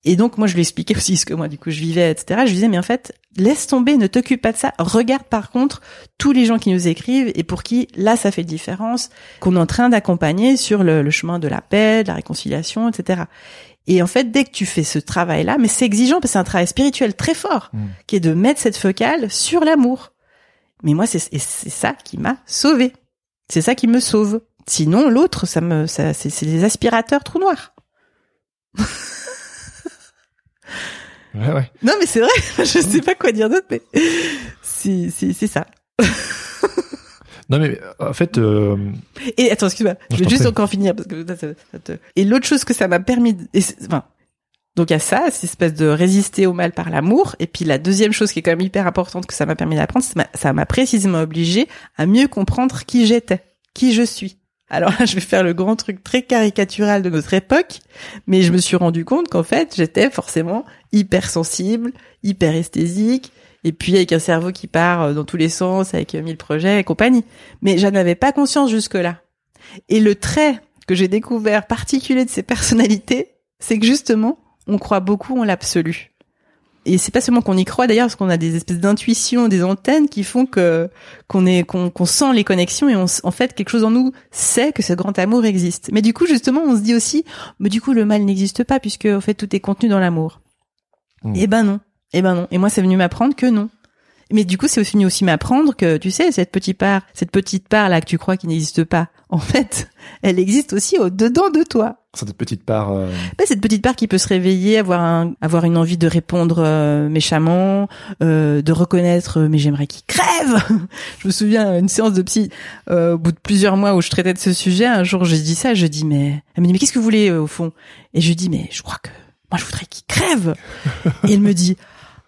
Et donc moi je lui expliquais aussi ce que moi du coup je vivais etc je lui disais mais en fait laisse tomber ne t'occupe pas de ça. Regarde par contre tous les gens qui nous écrivent et pour qui là ça fait une différence qu'on est en train d'accompagner sur le, le chemin de la paix de la réconciliation etc et en fait dès que tu fais ce travail là mais c'est exigeant parce que c'est un travail spirituel très fort Mm. qui est de mettre cette focale sur l'amour. Mais moi c'est ça qui m'a sauvé c'est ça qui me sauve sinon l'autre ça me ça c'est c'est des aspirateurs trous noirs Ouais, ouais. Non, mais c'est vrai. Je sais pas quoi dire d'autre, mais c'est c'est c'est ça. Non mais en fait, euh, Et attends, excuse-moi. Je vais juste encore finir parce que ça, ça- ça te- Et l'autre chose que ça m'a permis, de... et enfin, Donc il y a ça, cette espèce de résister au mal par l'amour. Et puis la deuxième chose qui est quand même hyper importante que ça m'a permis d'apprendre, ça m'a précisément obligé à mieux comprendre qui j'étais, qui je suis. Alors là, je vais faire le grand truc très caricatural de notre époque, mais je me suis rendu compte qu'en fait, j'étais forcément hyper hyper esthésique, et puis avec un cerveau qui part euh, dans tous les sens, avec mille projets et compagnie. Mais je n'avais pas conscience jusque-là. Et le trait que j'ai découvert particulier de ces personnalités, c'est que justement, on croit beaucoup en l'absolu. Et c'est pas seulement qu'on y croit d'ailleurs, parce qu'on a des espèces d'intuitions, des antennes qui font que qu'on est qu'on sent les connexions et on, en fait quelque chose en nous sait que ce grand amour existe. Mais du coup justement, on se dit aussi, mais du coup le mal n'existe pas puisque en fait tout est contenu dans l'amour. Mmh. Eh ben non. Eh ben non. Et moi, c'est venu m'apprendre que non. Mais du coup, c'est venu aussi m'apprendre que, tu sais, cette petite part, cette petite part là que tu crois qui n'existe pas, en fait, elle existe aussi au dedans de toi. Cette petite part. Euh... Bah, cette petite part qui peut se réveiller, avoir un, avoir une envie de répondre euh, méchamment, euh, de reconnaître, euh, mais j'aimerais qu'il crève. je me souviens une séance de psy au bout de plusieurs mois où je traitais de ce sujet. Un jour, je dis ça, je dis mais, elle me dit mais qu'est-ce que vous voulez au fond? Et je dis mais je crois que moi je voudrais qu'il crève. Et elle me dit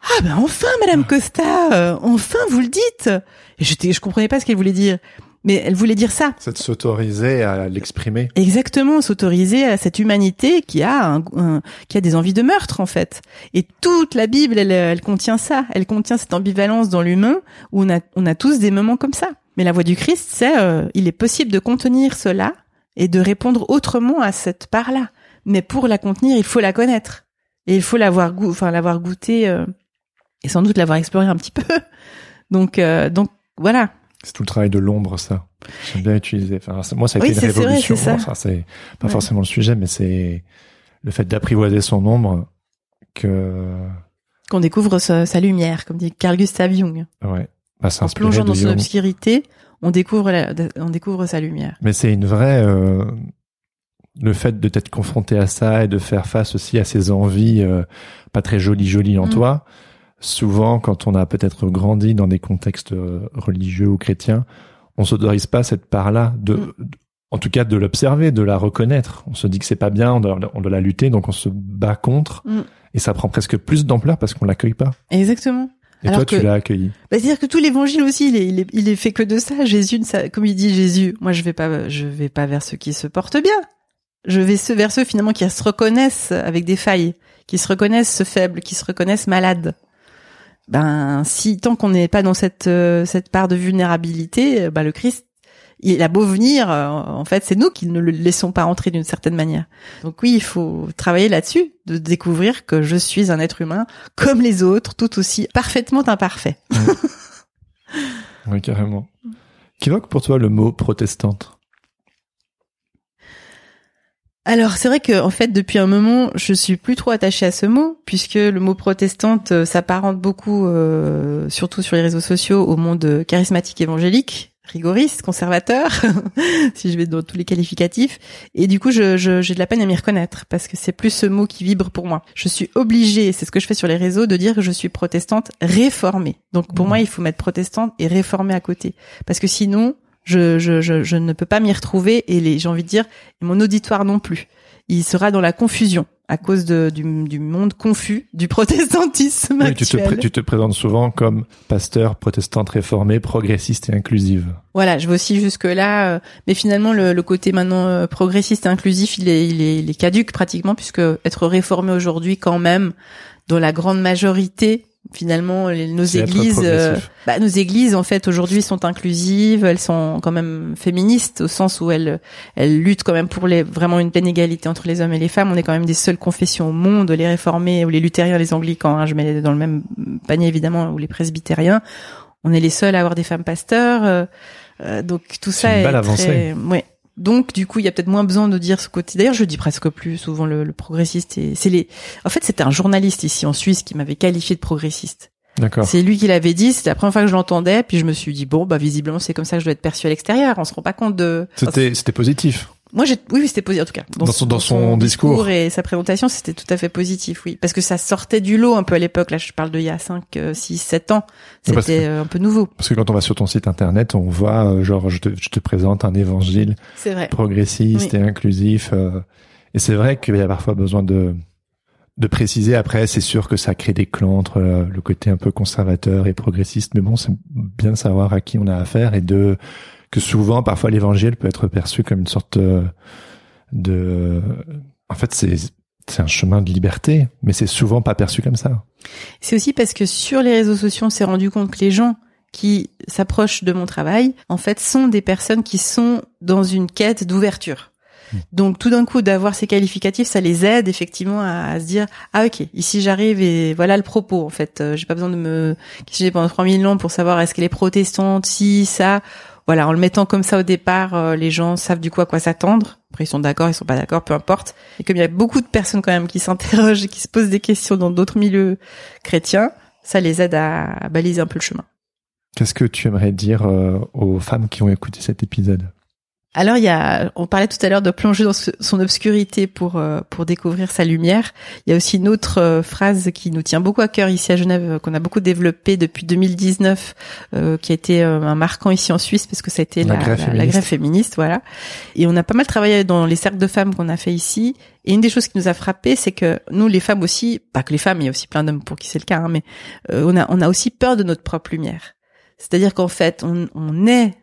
ah ben enfin, Madame Costa, euh, enfin vous le dites. Et j'étais, je comprenais pas ce qu'elle voulait dire, mais elle voulait dire ça. C'est de s'autoriser à l'exprimer. Exactement, s'autoriser à cette humanité qui a un, qui a des envies de meurtre en fait. Et toute la Bible, elle, elle contient ça. Elle contient cette ambivalence dans l'humain où on a, on a tous des moments comme ça. Mais la voix du Christ, c'est, euh, il est possible de contenir cela et de répondre autrement à cette part-là. Mais pour la contenir, il faut la connaître et il faut l'avoir, enfin l'avoir goûté. Euh, et sans doute l'avoir exploré un petit peu. Donc, euh, donc voilà. C'est tout le travail de l'ombre, ça. J'aime bien utiliser. Enfin, moi, ça a été une révolution. c'est pas forcément le sujet, mais c'est le fait d'apprivoiser son ombre que qu'on découvre sa, sa, lumière, comme dit Carl Gustav Jung. Ouais. Bah, en plongeant dans son obscurité, on découvre la, on découvre sa lumière. Mais c'est une vraie euh, le fait de t'être confronté à ça et de faire face aussi à ses envies euh, pas très jolies jolies en mm. toi souvent, quand on a peut-être grandi dans des contextes euh, religieux ou chrétiens, on s'autorise pas cette part-là de, mm. en tout cas, de l'observer, de la reconnaître. On se dit que c'est pas bien, on doit, on doit, la lutter, donc on se bat contre, mm. et ça prend presque plus d'ampleur parce qu'on l'accueille pas. Exactement. Et toi, tu l'as accueilli. Bah, C'est-à-dire que tout l'évangile aussi, il est, il, est, il est fait que de ça. Jésus, comme il dit Jésus, moi je vais pas, je vais pas vers ceux qui se portent bien. Je vais vers ceux finalement qui se reconnaissent avec des failles, qui se reconnaissent faibles, qui se reconnaissent malades ben si tant qu'on n'est pas dans cette euh, cette part de vulnérabilité, ben le Christ il a beau venir, euh, en fait, c'est nous qui ne le laissons pas entrer d'une certaine manière. Donc oui, il faut travailler là-dessus, de découvrir que je suis un être humain comme les autres, tout aussi parfaitement imparfait. oui, carrément. Qu'évoque pour toi le mot protestante? Alors c'est vrai que en fait depuis un moment je suis plus trop attachée à ce mot puisque le mot protestante euh, s'apparente beaucoup, euh, surtout sur les réseaux sociaux, au monde charismatique évangélique, rigoriste, conservateur, si je vais dans tous les qualificatifs. Et du coup je, j'ai de la peine à m'y reconnaître parce que c'est plus ce mot qui vibre pour moi. Je suis obligée, c'est ce que je fais sur les réseaux, de dire que je suis protestante réformée. Donc pour mmh. moi il faut mettre protestante et réformée à côté parce que sinon je, je, je, je ne peux pas m'y retrouver et les, j'ai envie de dire, mon auditoire non plus. Il sera dans la confusion à cause de, du, du monde confus du protestantisme oui, Tu te, tu te présentes souvent comme pasteur protestante réformée, progressiste et inclusive. Voilà, je vais aussi jusque là, euh, mais finalement le, le, côté maintenant euh, progressiste et inclusif, il est, il est, il est caduque pratiquement puisque être réformé aujourd'hui quand même, dans la grande majorité, finalement nos églises euh, bah, nos églises en fait aujourd'hui sont inclusives elles sont quand même féministes au sens où elles elles luttent quand même pour les vraiment une pleine égalité entre les hommes et les femmes. On est quand même des seules confessions au monde les réformés ou les luthériens les anglicans hein, je mets dans le même panier évidemment ou les presbytériens. On est les seuls à avoir des femmes pasteurs euh, euh, donc tout ça une est belle avancée. ouais donc du coup, il y a peut-être moins besoin de dire ce côté. D'ailleurs, je dis presque plus souvent le, le progressiste. Et c'est les. En fait, c'était un journaliste ici en Suisse qui m'avait qualifié de progressiste. D'accord. C'est lui qui l'avait dit. C'était la première fois que je l'entendais. Puis je me suis dit bon, bah visiblement, c'est comme ça que je dois être perçu à l'extérieur. On se rend pas compte de. C'était c'était positif. Moi, j'ai, oui, oui c'était positif en tout cas. Dans, son, dans son, discours. et sa présentation, c'était tout à fait positif, oui, parce que ça sortait du lot un peu à l'époque. Là, je parle de il y a 5, 6, 7 ans. C'était euh, un peu nouveau. Parce que quand on va sur ton site internet, on voit euh, genre je te, je te présente un évangile vrai. progressiste et inclusif. Euh, et c'est vrai qu'il y a parfois besoin de de préciser après, c'est sûr que ça crée des clans entre le côté un peu conservateur et progressiste, mais bon, c'est bien de savoir à qui on a affaire et de que souvent, parfois, l'évangile peut être perçu comme une sorte euh, de, en fait, c'est c'est un chemin de liberté, mais c'est souvent pas perçu comme ça. C'est aussi parce que sur les réseaux sociaux, on s'est rendu compte que les gens qui s'approchent de mon travail, en fait, sont des personnes qui sont dans une quête d'ouverture. Hmm. Donc tout d'un coup d'avoir ces qualificatifs, ça les aide effectivement à, se dire ah ok ici j'arrive et voilà le propos en fait euh, j'ai pas besoin de me questionner pendant 3000 ans pour savoir est-ce qu'elle est protestante si ça voilà en le mettant comme ça au départ euh, les gens savent du coup à quoi s'attendre. Après ils sont d'accord ils sont pas d'accord peu importe. Et comme il y a beaucoup de personnes quand même qui s'interrogent et qui se posent des questions dans d'autres milieux chrétiens ça les aide à baliser un peu le chemin. Qu'est-ce que tu aimerais dire euh, aux femmes qui ont écouté cet épisode? Alors il y a, on parlait tout à l'heure de plonger dans son obscurité pour euh, pour découvrir sa lumière. Il y a aussi une autre euh, phrase qui nous tient beaucoup à cœur ici à Genève, qu'on a beaucoup développé depuis 2019, qui a été un marquant ici en Suisse parce que ça a été la, la, grève, féministe, voilà. Et on a pas mal travaillé dans les cercles de femmes qu'on a fait ici. Et une des choses qui nous a frappé, c'est que nous, les femmes aussi, pas que les femmes, il y a aussi plein d'hommes pour qui c'est le cas, hein, mais on a on a aussi peur de notre propre lumière. C'est-à-dire qu'en fait, on, on, est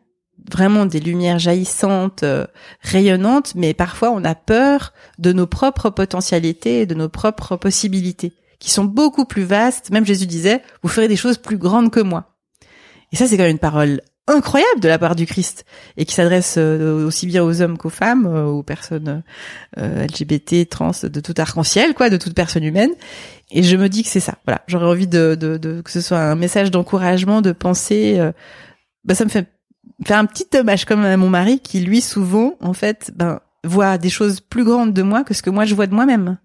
vraiment des lumières jaillissantes, euh, rayonnantes, mais parfois on a peur de nos propres potentialités et de nos propres possibilités, qui sont beaucoup plus vastes. Même Jésus disait, vous ferez des choses plus grandes que moi. Et ça, c'est quand même une parole incroyable de la part du Christ et qui s'adresse euh, aussi bien aux hommes qu'aux femmes, euh, aux personnes LGBT, trans, de tout arc-en-ciel, quoi, de toute personne humaine. Et je me dis que c'est ça. Voilà, j'aurais envie de, de, de, que ce soit un message d'encouragement, de penser. Euh, bah, ça me fait faire un petit hommage comme à mon mari qui lui souvent en fait ben voit des choses plus grandes de moi que ce que moi je vois de moi-même.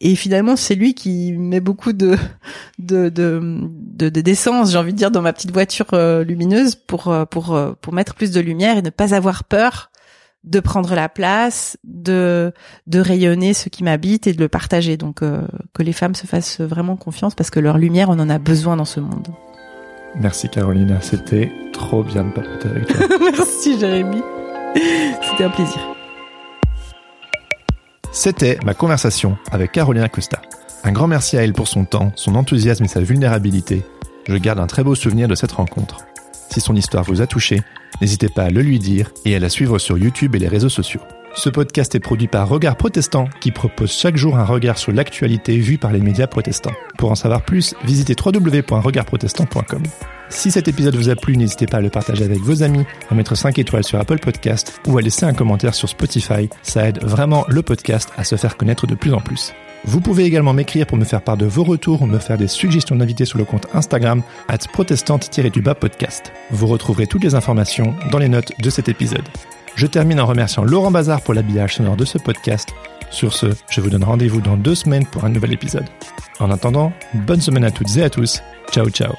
Et finalement, c'est lui qui met beaucoup de de de d'essence, j'ai envie de dire, dans ma petite voiture euh, lumineuse pour euh, pour pour mettre plus de lumière et ne pas avoir peur de prendre la place, de de rayonner ce qui m'habite et de le partager. Donc euh, que les femmes se fassent vraiment confiance parce que leur lumière, on en a besoin dans ce monde. Merci Carolina, c'était trop bien de papoter avec toi. Merci Jérémy, c'était un plaisir. C'était ma conversation avec Carolina Costa. Un grand merci à elle pour son temps, son enthousiasme et sa vulnérabilité. Je garde un très beau souvenir de cette rencontre. Si son histoire vous a touché, n'hésitez pas à le lui dire et à la suivre sur YouTube et les réseaux sociaux. Ce podcast est produit par Regard Protestant qui propose chaque jour un regard sur l'actualité vue par les médias protestants. Pour en savoir plus, visitez www.regardprotestant.com. Si cet épisode vous a plu, n'hésitez pas à le partager avec vos amis, à mettre 5 étoiles sur Apple Podcast ou à laisser un commentaire sur Spotify. Ça aide vraiment le podcast à se faire connaître de plus en plus. Vous pouvez également m'écrire pour me faire part de vos retours ou me faire des suggestions d'invités sur le compte Instagram at protestante-du-bas podcast. Vous retrouverez toutes les informations dans les notes de cet épisode. Je termine en remerciant Laurent Bazar pour l'habillage sonore de ce podcast. Sur ce, je vous donne rendez-vous dans deux semaines pour un nouvel épisode. En attendant, bonne semaine à toutes et à tous. Ciao ciao